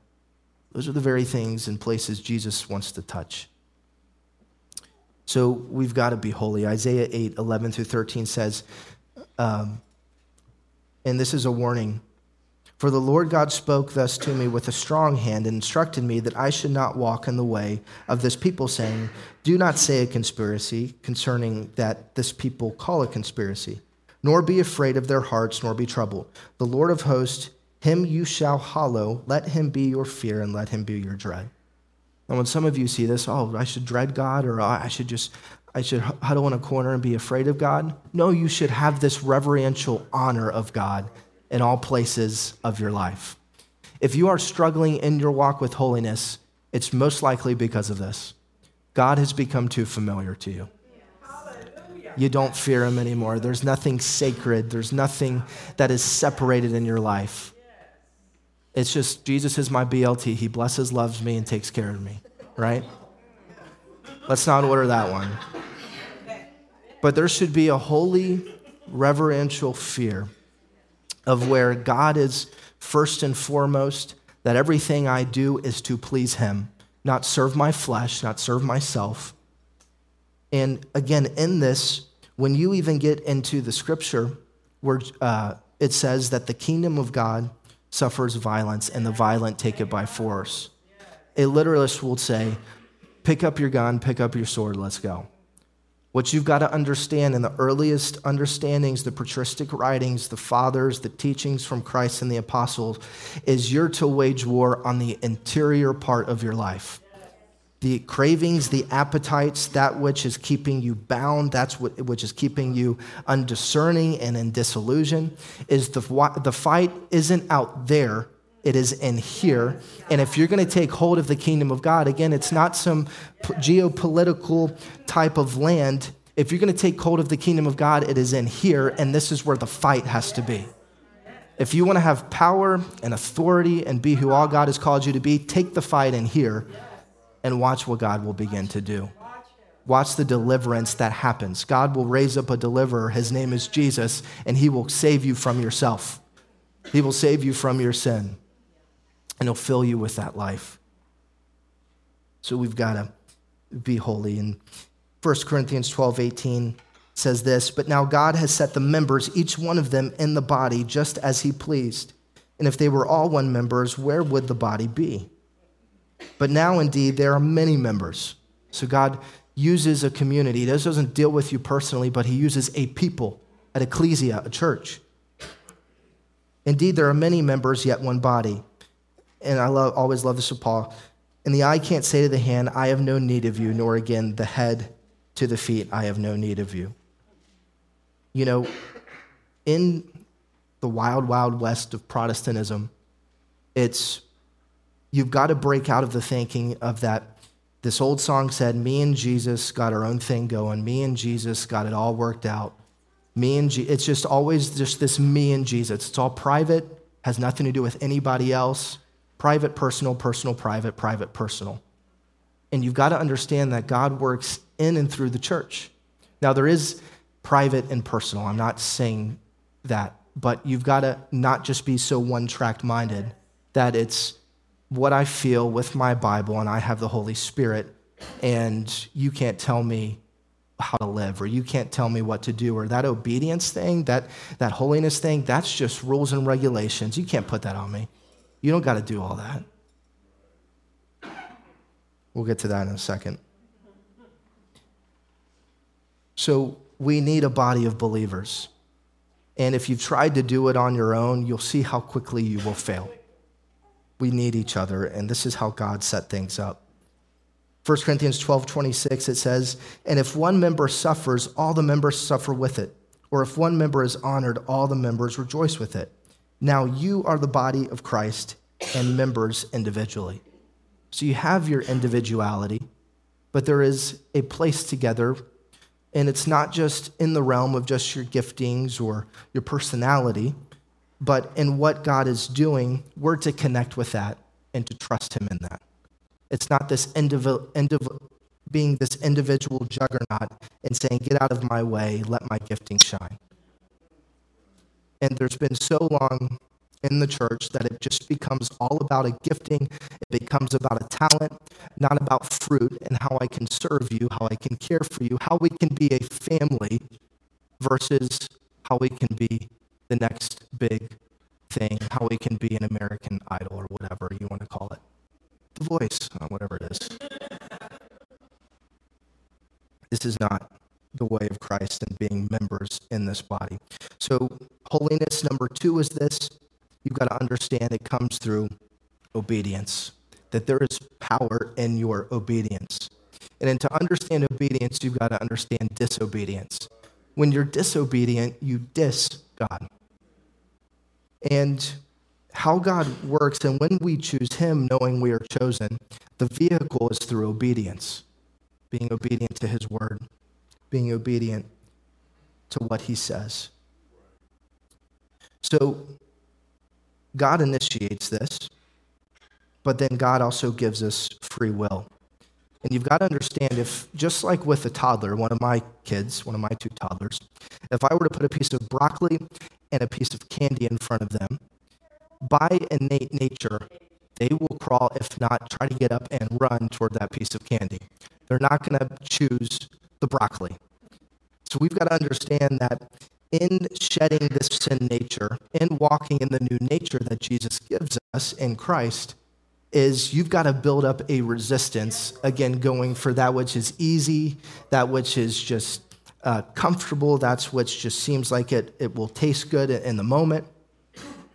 Those are the very things and places Jesus wants to touch. So we've got to be holy. Isaiah 8, 11 through 13 says, um, and this is a warning For the Lord God spoke thus to me with a strong hand and instructed me that I should not walk in the way of this people, saying, Do not say a conspiracy concerning that this people call a conspiracy nor be afraid of their hearts, nor be troubled. The Lord of hosts, him you shall hallow. Let him be your fear, and let him be your dread. And when some of you see this, oh, I should dread God, or I should just, I should huddle in a corner and be afraid of God. No, you should have this reverential honor of God in all places of your life. If you are struggling in your walk with holiness, it's most likely because of this. God has become too familiar to you you don't fear him anymore. There's nothing sacred, there's nothing that is separated in your life. It's just Jesus is my BLT. He blesses, loves me, and takes care of me, right? Let's not order that one. But there should be a holy, reverential fear of where God is first and foremost, that everything I do is to please Him, not serve my flesh, not serve myself and again, in this, when you even get into the scripture where uh, it says that the kingdom of God suffers violence and the violent take it by force, a literalist will say, pick up your gun, pick up your sword, let's go. What you've got to understand in the earliest understandings, the patristic writings, the fathers, the teachings from Christ and the apostles, is you're to wage war on the interior part of your life. The cravings, the appetites, that which is keeping you bound, that's what, which is keeping you undiscerning and in disillusion, is the, the fight isn't out there, it is in here. And if you're going to take hold of the kingdom of God, again, it's not some geopolitical type of land. If you're going to take hold of the kingdom of God, it is in here, and this is where the fight has to be. If you want to have power and authority and be who all God has called you to be, take the fight in here and watch what God will begin to do. Watch the deliverance that happens. God will raise up a deliverer. His name is Jesus, and he will save you from yourself. He will save you from your sin, and he'll fill you with that life. So we've got to be holy. And 1 Corinthians 12 18, says this, but now God has set the members, each one of them in the body, just as he pleased. And if they were all one members, where would the body be? But now indeed there are many members. So God uses a community. He doesn't deal with you personally, but he uses a people, an ecclesia, a church. Indeed, there are many members, yet one body. And I love, always love this of Paul. And the eye can't say to the hand, I have no need of you, nor again the head to the feet, I have no need of you. You know, in the wild, wild west of Protestantism, it's you've got to break out of the thinking of that. This old song said, Me and Jesus got our own thing going. Me and Jesus got it all worked out. Me and Je- it's just always just this me and Jesus. It's all private, has nothing to do with anybody else. Private, personal, personal, private, private, personal. And you've got to understand that God works in and through the church. Now, there is private and personal. I'm not saying that, but you've got to not just be so one track minded that it's what I feel with my Bible and I have the Holy Spirit, and you can't tell me how to live or you can't tell me what to do or that obedience thing that that holiness thing that's just rules and regulations you can't put that on me you don't got to do all that. We'll get to that in a second. So we need a body of believers. And if you've tried to do it on your own you'll see how quickly you will fail. We need each other and this is how god set things up. 1 Corinthians 12, 26, it says, And if one member suffers, all the members suffer with it. Or if one member is honored, all the members rejoice with it. Now you are the body of Christ and members individually. So you have your individuality, but there is a place together. And it's not just in the realm of just your giftings or your personality, but in what God is doing, we're to connect with that and to trust Him in that. It's not this indiv- indiv- being this individual juggernaut and saying, Get out of my way, let my gifting shine. And there's been so long in the church that it just becomes all about a gifting. It becomes about a talent, not about fruit and how I can serve you, how I can care for you, how we can be a family versus how we can be the next big thing, how we can be an American idol or whatever you want to call it the voice, uh, whatever it is. This is not the way of Christ and being members in this body. So, holiness number two is this you've got to understand it comes through obedience, that there is power in your obedience. And then to understand obedience, you've got to understand disobedience. When you're disobedient, you dis God. And how God works and when we choose Him, knowing we are chosen, the vehicle is through obedience, being obedient to His word, being obedient to what He says. So, God initiates this, but then God also gives us free will. And you've got to understand if, just like with a toddler, one of my kids, one of my two toddlers, if I were to put a piece of broccoli and a piece of candy in front of them, by innate nature, they will crawl, if not try to get up and run toward that piece of candy. They're not going to choose the broccoli. So we've got to understand that in shedding this sin nature, in walking in the new nature that Jesus gives us in Christ, is you've got to build up a resistance, again, going for that which is easy, that which is just uh, comfortable, that's which just seems like it, it will taste good in the moment.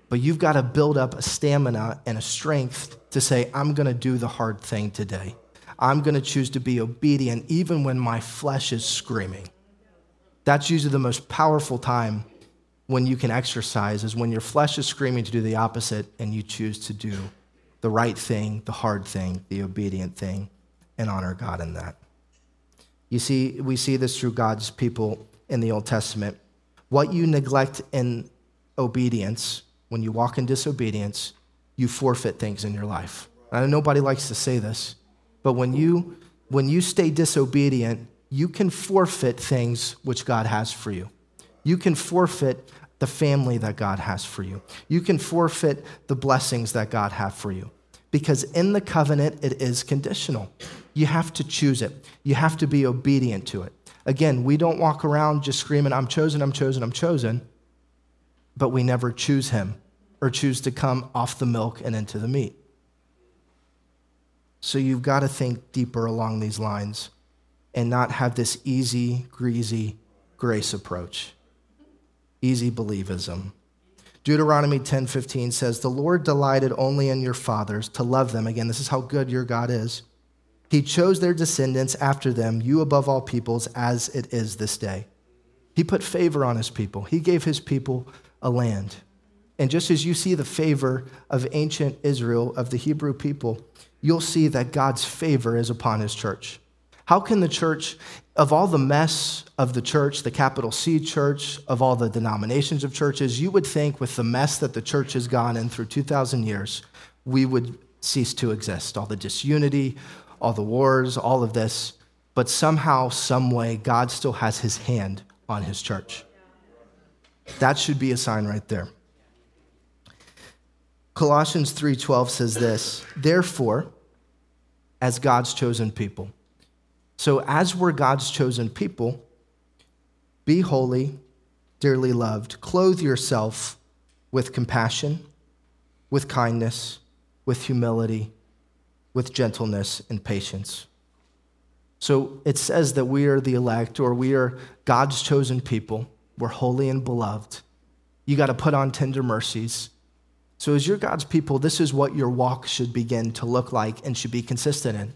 But you've got to build up a stamina and a strength to say, I'm going to do the hard thing today. I'm going to choose to be obedient even when my flesh is screaming. That's usually the most powerful time when you can exercise, is when your flesh is screaming to do the opposite and you choose to do the right thing, the hard thing, the obedient thing, and honor God in that. You see, we see this through God's people in the Old Testament. What you neglect in obedience when you walk in disobedience, you forfeit things in your life. I know nobody likes to say this, but when you when you stay disobedient, you can forfeit things which God has for you. You can forfeit the family that God has for you. You can forfeit the blessings that God has for you. Because in the covenant, it is conditional. You have to choose it, you have to be obedient to it. Again, we don't walk around just screaming, I'm chosen, I'm chosen, I'm chosen, but we never choose him or choose to come off the milk and into the meat. So you've got to think deeper along these lines and not have this easy, greasy grace approach, easy believism. Deuteronomy 10:15 says, "The Lord delighted only in your fathers to love them." Again, this is how good your God is. He chose their descendants after them, you above all peoples, as it is this day. He put favor on his people. He gave his people a land. And just as you see the favor of ancient Israel, of the Hebrew people, you'll see that God's favor is upon his church. How can the church, of all the mess of the church, the capital C church, of all the denominations of churches, you would think with the mess that the church has gone in through 2,000 years, we would cease to exist. All the disunity, all the wars, all of this. But somehow, some way, God still has his hand on his church. That should be a sign right there. Colossians 3:12 says this, "Therefore, as God's chosen people, so, as we're God's chosen people, be holy, dearly loved. Clothe yourself with compassion, with kindness, with humility, with gentleness and patience. So it says that we are the elect or we are God's chosen people. We're holy and beloved. You got to put on tender mercies. So, as you're God's people, this is what your walk should begin to look like and should be consistent in.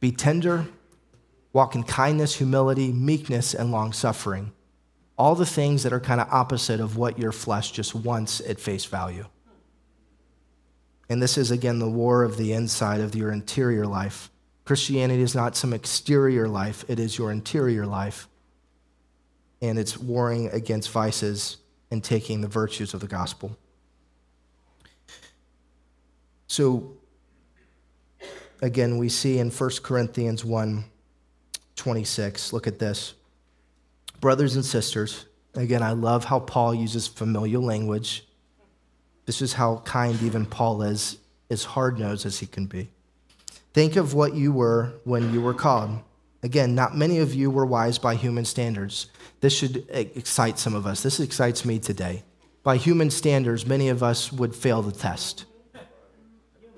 Be tender walk in kindness, humility, meekness, and long suffering. All the things that are kind of opposite of what your flesh just wants at face value. And this is, again, the war of the inside of your interior life. Christianity is not some exterior life, it is your interior life. And it's warring against vices and taking the virtues of the gospel. So, again, we see in 1 Corinthians 1 26. Look at this. Brothers and sisters, again, I love how Paul uses familial language. This is how kind even Paul is, as hard nosed as he can be. Think of what you were when you were called. Again, not many of you were wise by human standards. This should excite some of us. This excites me today. By human standards, many of us would fail the test.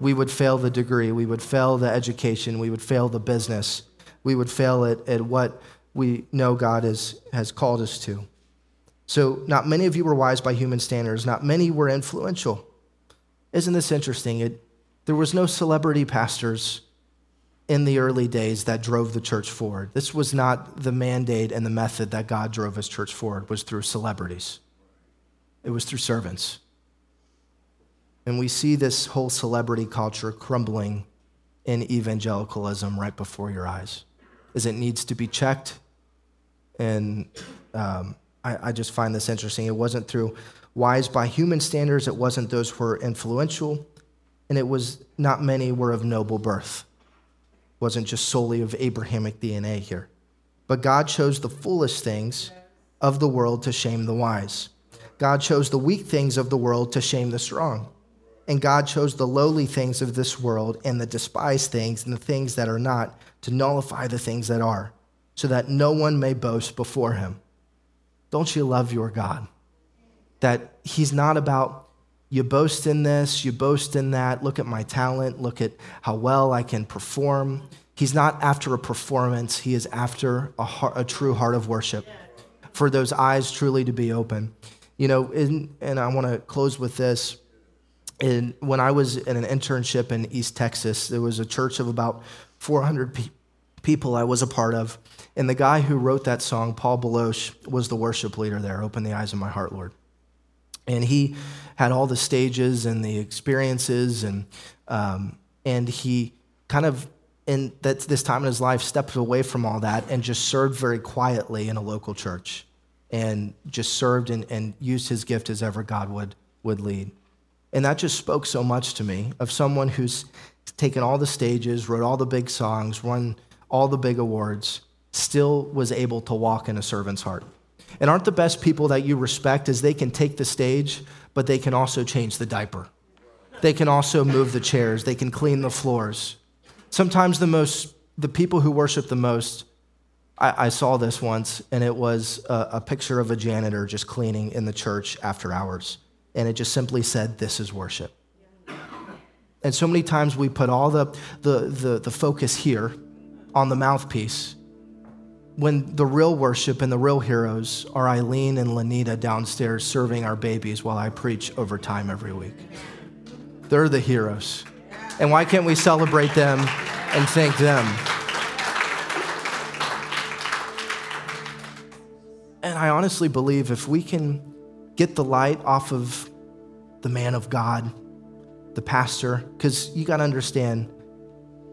We would fail the degree, we would fail the education, we would fail the business we would fail at, at what we know God is, has called us to. So, not many of you were wise by human standards, not many were influential. Isn't this interesting? It, there was no celebrity pastors in the early days that drove the church forward. This was not the mandate and the method that God drove his church forward was through celebrities. It was through servants. And we see this whole celebrity culture crumbling in evangelicalism right before your eyes is it needs to be checked. And um, I, I just find this interesting. It wasn't through wise by human standards, it wasn't those who were influential, and it was not many were of noble birth. It wasn't just solely of Abrahamic DNA here. But God chose the foolish things of the world to shame the wise. God chose the weak things of the world to shame the strong. And God chose the lowly things of this world and the despised things and the things that are not to nullify the things that are, so that no one may boast before him. Don't you love your God? That he's not about you boast in this, you boast in that, look at my talent, look at how well I can perform. He's not after a performance, he is after a, heart, a true heart of worship, for those eyes truly to be open. You know, in, and I want to close with this. In, when I was in an internship in East Texas, there was a church of about 400 pe- people I was a part of. And the guy who wrote that song, Paul Baloche, was the worship leader there. Open the eyes of my heart, Lord. And he had all the stages and the experiences, and, um, and he kind of, in that, this time in his life, stepped away from all that and just served very quietly in a local church and just served and, and used his gift as ever God would, would lead. And that just spoke so much to me of someone who's taken all the stages, wrote all the big songs, won all the big awards, still was able to walk in a servant's heart. And aren't the best people that you respect is they can take the stage, but they can also change the diaper. They can also move the chairs, they can clean the floors. Sometimes the most the people who worship the most I, I saw this once, and it was a, a picture of a janitor just cleaning in the church after hours. And it just simply said, This is worship. And so many times we put all the, the, the, the focus here on the mouthpiece when the real worship and the real heroes are Eileen and Lanita downstairs serving our babies while I preach overtime every week. They're the heroes. And why can't we celebrate them and thank them? And I honestly believe if we can get the light off of the man of God, the pastor, because you got to understand,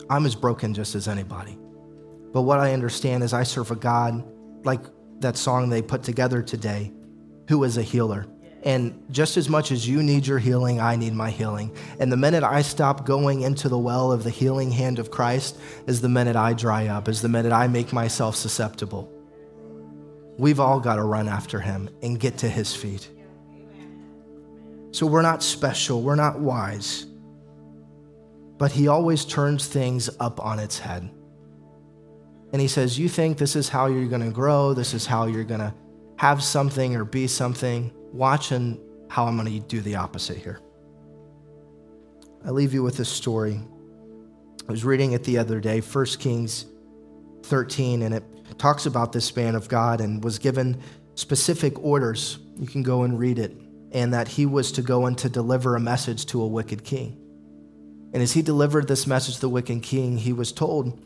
I'm as broken just as anybody. But what I understand is I serve a God like that song they put together today, who is a healer. And just as much as you need your healing, I need my healing. And the minute I stop going into the well of the healing hand of Christ is the minute I dry up, is the minute I make myself susceptible. We've all got to run after him and get to his feet. So we're not special, we're not wise, but he always turns things up on its head. And he says, You think this is how you're going to grow, this is how you're going to have something or be something. Watch and how I'm going to do the opposite here. I leave you with this story. I was reading it the other day, 1 Kings 13, and it talks about this man of God and was given specific orders. You can go and read it. And that he was to go and to deliver a message to a wicked king. And as he delivered this message to the wicked king, he was told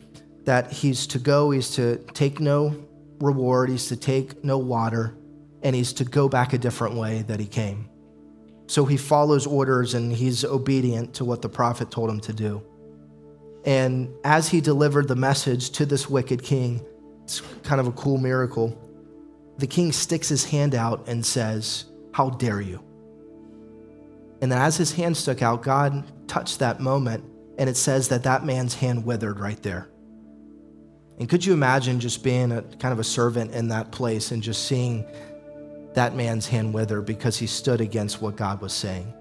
that he's to go, he's to take no reward, he's to take no water, and he's to go back a different way that he came. So he follows orders and he's obedient to what the prophet told him to do. And as he delivered the message to this wicked king, it's kind of a cool miracle. The king sticks his hand out and says, How dare you? And then as his hand stuck out, God touched that moment, and it says that that man's hand withered right there. And could you imagine just being a kind of a servant in that place and just seeing that man's hand wither because he stood against what God was saying?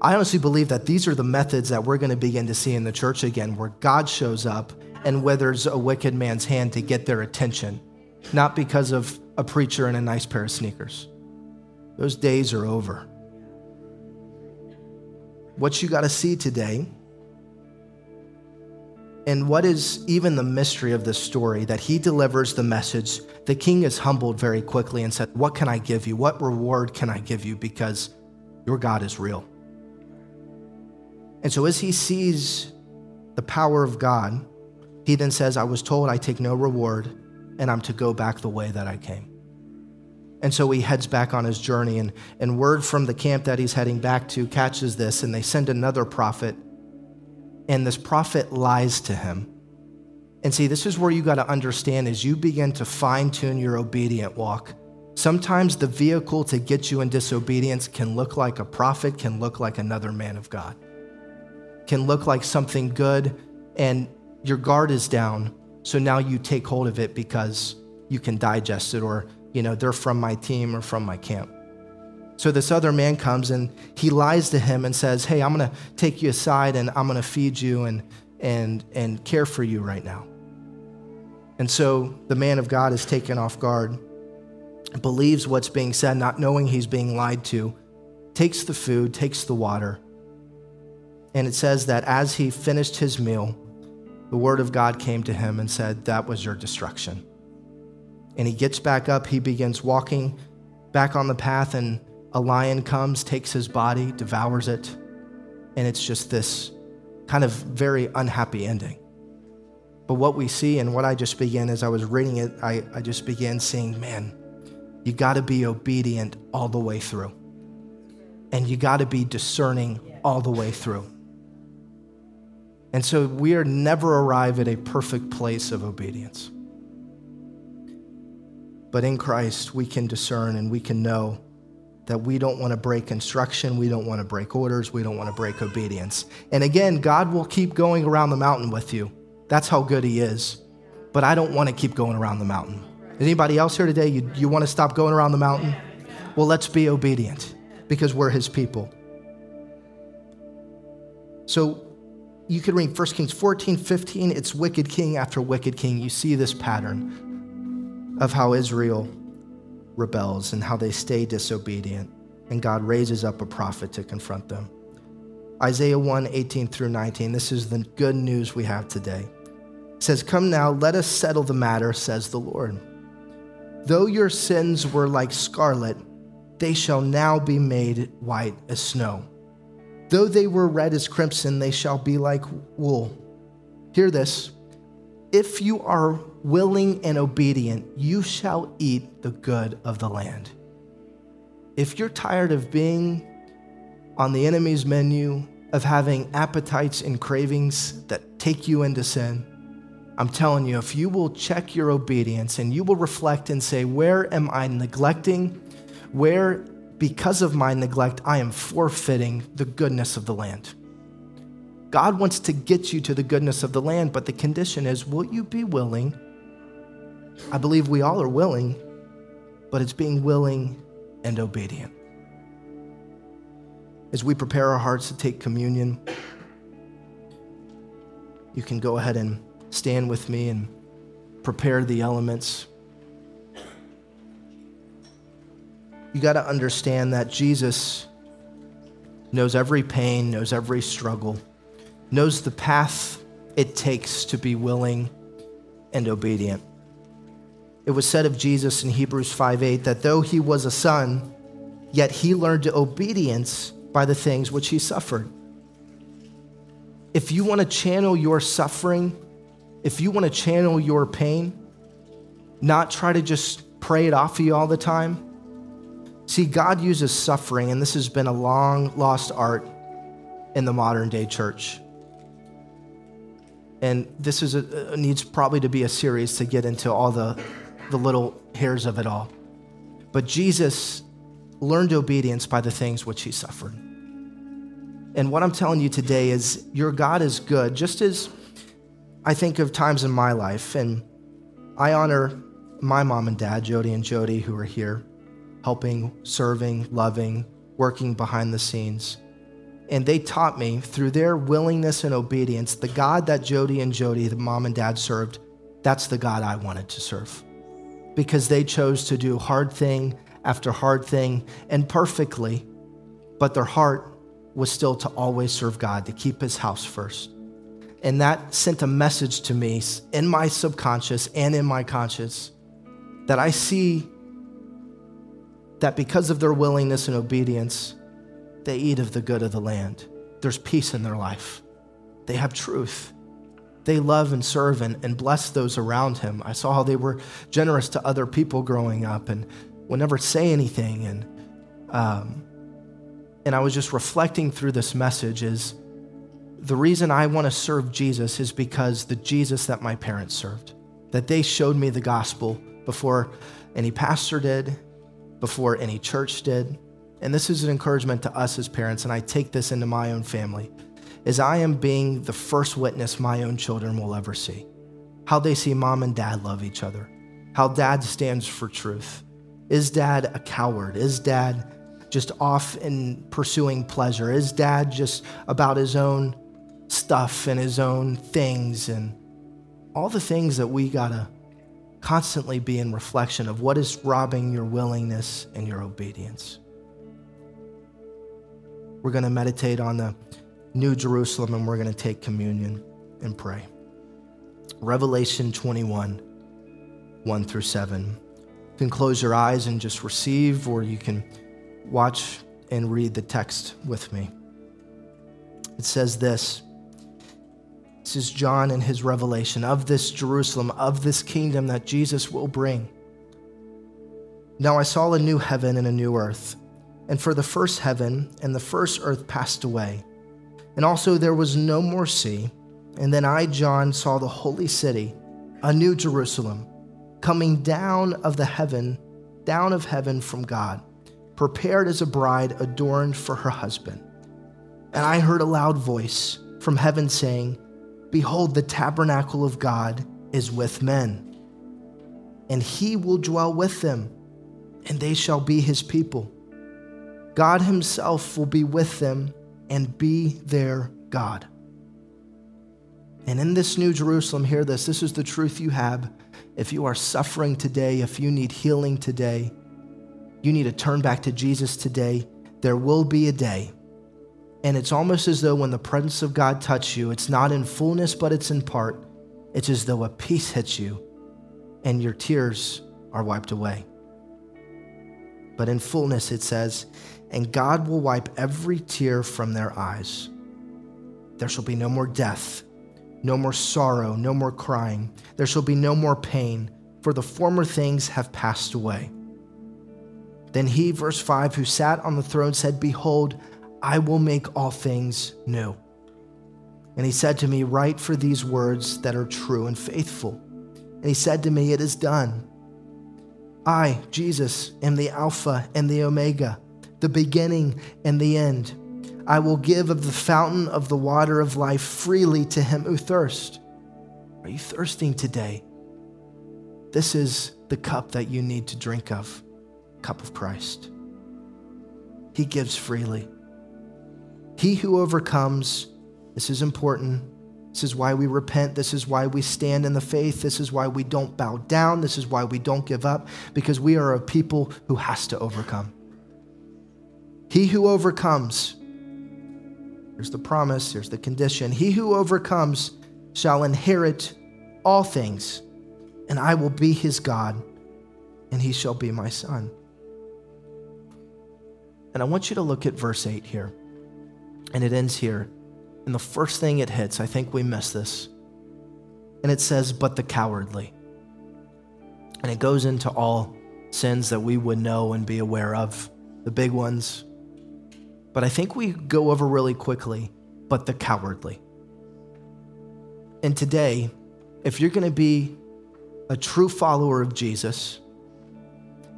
I honestly believe that these are the methods that we're going to begin to see in the church again, where God shows up and withers a wicked man's hand to get their attention, not because of a preacher and a nice pair of sneakers. Those days are over. What you got to see today and what is even the mystery of this story that he delivers the message? The king is humbled very quickly and said, What can I give you? What reward can I give you? Because your God is real. And so, as he sees the power of God, he then says, I was told I take no reward and I'm to go back the way that I came. And so he heads back on his journey, and, and word from the camp that he's heading back to catches this, and they send another prophet and this prophet lies to him. And see, this is where you got to understand as you begin to fine tune your obedient walk. Sometimes the vehicle to get you in disobedience can look like a prophet, can look like another man of God, can look like something good, and your guard is down. So now you take hold of it because you can digest it, or, you know, they're from my team or from my camp. So this other man comes and he lies to him and says, Hey, I'm going to take you aside and I'm going to feed you and, and, and care for you right now. And so the man of God is taken off guard, believes what's being said, not knowing he's being lied to, takes the food, takes the water. And it says that as he finished his meal, the word of God came to him and said, That was your destruction. And he gets back up, he begins walking back on the path, and a lion comes, takes his body, devours it, and it's just this kind of very unhappy ending. But what we see and what I just began as I was reading it, I, I just began seeing, man, you got to be obedient all the way through. And you got to be discerning all the way through. And so we are never arrive at a perfect place of obedience. But in Christ, we can discern and we can know that we don't want to break instruction, we don't want to break orders, we don't want to break obedience. And again, God will keep going around the mountain with you. That's how good He is. But I don't want to keep going around the mountain. Is Anybody else here today, you, you want to stop going around the mountain? Well, let's be obedient because we're His people. So you could read 1 Kings 14, 15. It's wicked king after wicked king. You see this pattern of how Israel rebels and how they stay disobedient, and God raises up a prophet to confront them. Isaiah 1 18 through 19. This is the good news we have today. It says, Come now, let us settle the matter, says the Lord. Though your sins were like scarlet, they shall now be made white as snow. Though they were red as crimson, they shall be like wool. Hear this. If you are willing and obedient, you shall eat the good of the land. If you're tired of being on the enemy's menu, of having appetites and cravings that take you into sin, I'm telling you, if you will check your obedience and you will reflect and say, Where am I neglecting? Where, because of my neglect, I am forfeiting the goodness of the land. God wants to get you to the goodness of the land, but the condition is will you be willing? I believe we all are willing, but it's being willing and obedient. As we prepare our hearts to take communion, you can go ahead and stand with me and prepare the elements. You got to understand that Jesus knows every pain, knows every struggle, knows the path it takes to be willing and obedient. It was said of Jesus in Hebrews 5:8 that though he was a son, yet he learned obedience by the things which he suffered. If you want to channel your suffering if you want to channel your pain, not try to just pray it off of you all the time. See, God uses suffering, and this has been a long lost art in the modern day church. And this is a, needs probably to be a series to get into all the, the little hairs of it all. But Jesus learned obedience by the things which he suffered. And what I'm telling you today is your God is good, just as I think of times in my life, and I honor my mom and dad, Jody and Jody, who are here, helping, serving, loving, working behind the scenes. And they taught me through their willingness and obedience, the God that Jody and Jody, the mom and dad served, that's the God I wanted to serve. Because they chose to do hard thing after hard thing and perfectly, but their heart was still to always serve God, to keep his house first. And that sent a message to me in my subconscious and in my conscious that I see that because of their willingness and obedience, they eat of the good of the land. There's peace in their life. They have truth. They love and serve and, and bless those around him. I saw how they were generous to other people growing up and would never say anything. And, um, and I was just reflecting through this message is the reason I want to serve Jesus is because the Jesus that my parents served, that they showed me the gospel before any pastor did, before any church did. And this is an encouragement to us as parents, and I take this into my own family, is I am being the first witness my own children will ever see. How they see mom and dad love each other, how dad stands for truth. Is dad a coward? Is dad just off in pursuing pleasure? Is dad just about his own stuff and his own things and all the things that we gotta constantly be in reflection of what is robbing your willingness and your obedience. We're gonna meditate on the New Jerusalem and we're gonna take communion and pray. Revelation 21, 1 through 7. You can close your eyes and just receive, or you can watch and read the text with me. It says this. This is John in his revelation of this Jerusalem, of this kingdom that Jesus will bring. Now I saw a new heaven and a new earth, and for the first heaven and the first earth passed away, and also there was no more sea. And then I, John, saw the holy city, a new Jerusalem, coming down of the heaven, down of heaven from God, prepared as a bride adorned for her husband. And I heard a loud voice from heaven saying, Behold, the tabernacle of God is with men, and he will dwell with them, and they shall be his people. God himself will be with them and be their God. And in this new Jerusalem, hear this this is the truth you have if you are suffering today, if you need healing today, you need to turn back to Jesus today, there will be a day. And it's almost as though when the presence of God touches you, it's not in fullness, but it's in part. It's as though a peace hits you and your tears are wiped away. But in fullness, it says, and God will wipe every tear from their eyes. There shall be no more death, no more sorrow, no more crying. There shall be no more pain, for the former things have passed away. Then he, verse 5, who sat on the throne said, Behold, I will make all things new. And he said to me, Write for these words that are true and faithful. And he said to me, It is done. I, Jesus, am the Alpha and the Omega, the beginning and the end. I will give of the fountain of the water of life freely to him who thirsts. Are you thirsting today? This is the cup that you need to drink of cup of Christ. He gives freely. He who overcomes, this is important. This is why we repent. This is why we stand in the faith. This is why we don't bow down. This is why we don't give up, because we are a people who has to overcome. He who overcomes, here's the promise, here's the condition. He who overcomes shall inherit all things, and I will be his God, and he shall be my son. And I want you to look at verse 8 here. And it ends here. And the first thing it hits, I think we miss this. And it says, but the cowardly. And it goes into all sins that we would know and be aware of, the big ones. But I think we go over really quickly, but the cowardly. And today, if you're going to be a true follower of Jesus,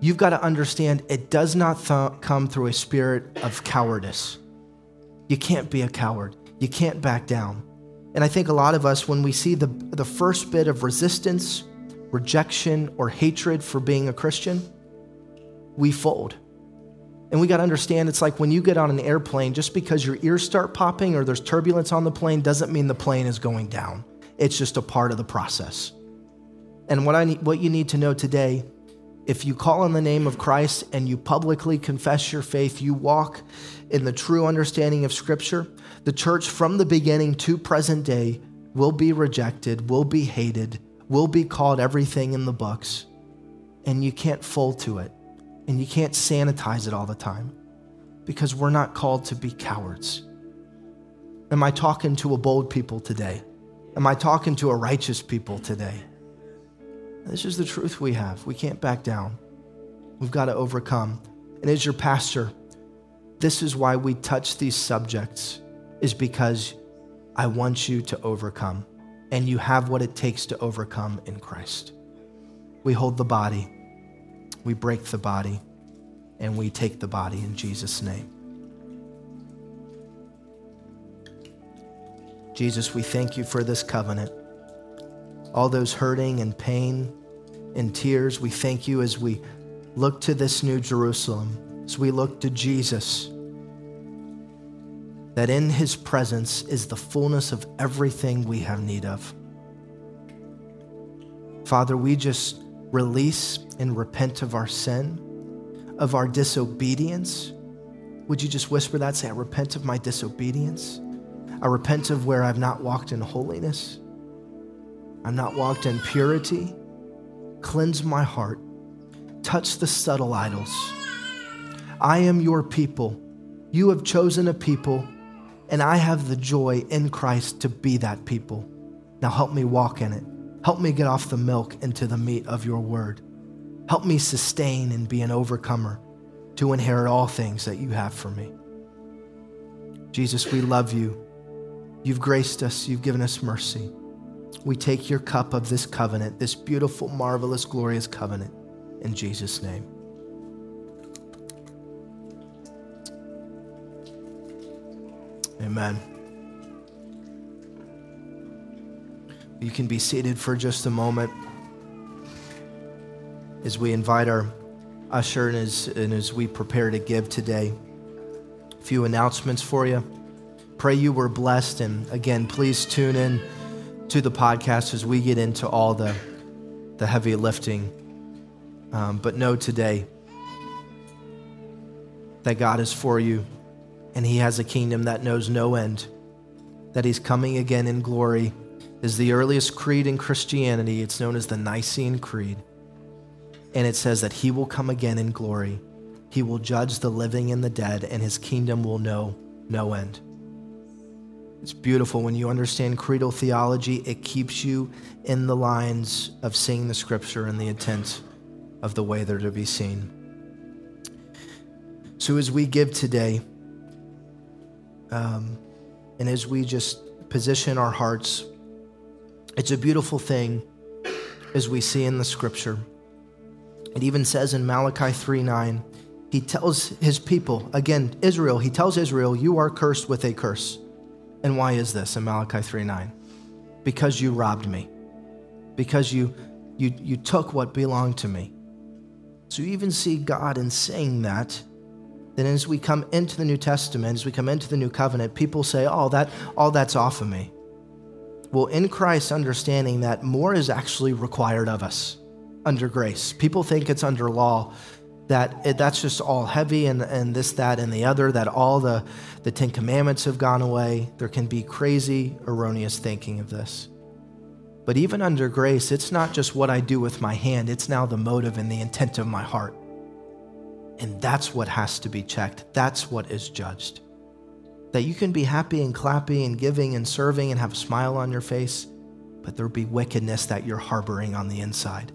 you've got to understand it does not th- come through a spirit of cowardice. You can't be a coward, you can't back down. And I think a lot of us, when we see the, the first bit of resistance, rejection, or hatred for being a Christian, we fold. And we got to understand it's like when you get on an airplane, just because your ears start popping or there's turbulence on the plane doesn't mean the plane is going down. It's just a part of the process. And what, I need, what you need to know today if you call on the name of Christ and you publicly confess your faith, you walk in the true understanding of Scripture, the church from the beginning to present day will be rejected, will be hated, will be called everything in the books. And you can't fold to it. And you can't sanitize it all the time because we're not called to be cowards. Am I talking to a bold people today? Am I talking to a righteous people today? This is the truth we have. We can't back down. We've got to overcome. And as your pastor, this is why we touch these subjects, is because I want you to overcome. And you have what it takes to overcome in Christ. We hold the body, we break the body, and we take the body in Jesus' name. Jesus, we thank you for this covenant all those hurting and pain and tears. We thank you as we look to this new Jerusalem, as we look to Jesus, that in his presence is the fullness of everything we have need of. Father, we just release and repent of our sin, of our disobedience. Would you just whisper that? Say, I repent of my disobedience. I repent of where I've not walked in holiness. I've not walked in purity. Cleanse my heart. Touch the subtle idols. I am your people. You have chosen a people, and I have the joy in Christ to be that people. Now help me walk in it. Help me get off the milk into the meat of your word. Help me sustain and be an overcomer to inherit all things that you have for me. Jesus, we love you. You've graced us, you've given us mercy we take your cup of this covenant, this beautiful, marvelous, glorious covenant, in Jesus' name. Amen. You can be seated for just a moment as we invite our usher and as, and as we prepare to give today. A few announcements for you. Pray you were blessed, and again, please tune in to the podcast as we get into all the the heavy lifting. Um, but know today that God is for you and He has a kingdom that knows no end, that He's coming again in glory. Is the earliest creed in Christianity. It's known as the Nicene Creed. And it says that He will come again in glory. He will judge the living and the dead, and His kingdom will know no end. It's beautiful when you understand creedal theology, it keeps you in the lines of seeing the scripture and the intent of the way they're to be seen. So, as we give today, um, and as we just position our hearts, it's a beautiful thing as we see in the scripture. It even says in Malachi 3 9, he tells his people, again, Israel, he tells Israel, You are cursed with a curse. And why is this in Malachi 3 9? Because you robbed me, because you, you, you took what belonged to me. So you even see God in saying that. Then as we come into the New Testament, as we come into the New Covenant, people say, Oh, that all that's off of me. Well, in Christ, understanding that more is actually required of us under grace. People think it's under law, that it, that's just all heavy and, and this, that, and the other, that all the, the Ten Commandments have gone away. There can be crazy, erroneous thinking of this. But even under grace, it's not just what I do with my hand, it's now the motive and the intent of my heart. And that's what has to be checked. That's what is judged. That you can be happy and clappy and giving and serving and have a smile on your face, but there'll be wickedness that you're harboring on the inside.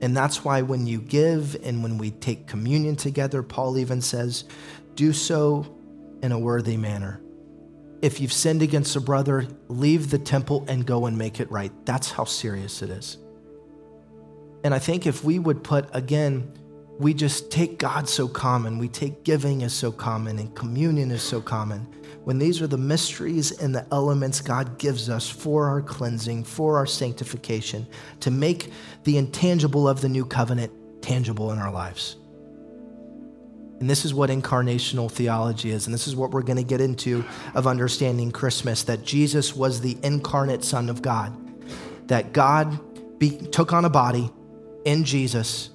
And that's why when you give and when we take communion together, Paul even says, do so in a worthy manner. If you've sinned against a brother, leave the temple and go and make it right. That's how serious it is. And I think if we would put, again, we just take God so common, we take giving as so common, and communion is so common when these are the mysteries and the elements God gives us for our cleansing, for our sanctification, to make the intangible of the new covenant tangible in our lives. And this is what incarnational theology is. And this is what we're going to get into of understanding Christmas that Jesus was the incarnate Son of God, that God be, took on a body in Jesus.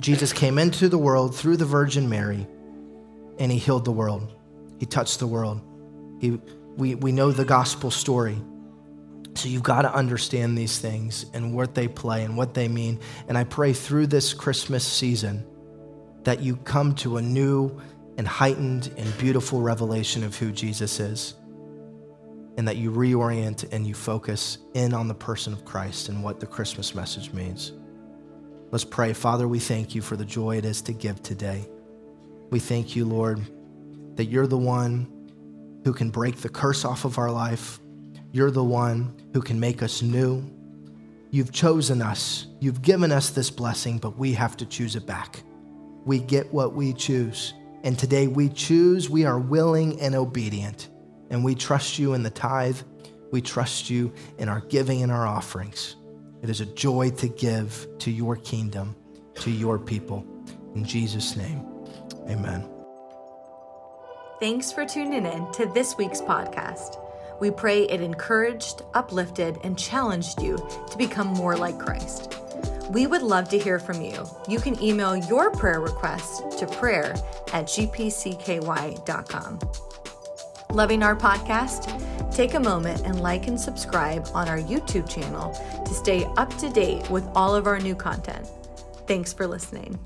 Jesus came into the world through the Virgin Mary, and he healed the world. He touched the world. He, we, we know the gospel story. So you've got to understand these things and what they play and what they mean. And I pray through this Christmas season that you come to a new and heightened and beautiful revelation of who Jesus is. And that you reorient and you focus in on the person of Christ and what the Christmas message means. Let's pray. Father, we thank you for the joy it is to give today. We thank you, Lord, that you're the one who can break the curse off of our life. You're the one who can make us new. You've chosen us. You've given us this blessing, but we have to choose it back. We get what we choose. And today we choose, we are willing and obedient. And we trust you in the tithe. We trust you in our giving and our offerings. It is a joy to give to your kingdom, to your people. In Jesus' name, amen. Thanks for tuning in to this week's podcast. We pray it encouraged, uplifted, and challenged you to become more like Christ. We would love to hear from you. You can email your prayer request to prayer at gpcky.com. Loving our podcast? Take a moment and like and subscribe on our YouTube channel to stay up to date with all of our new content. Thanks for listening.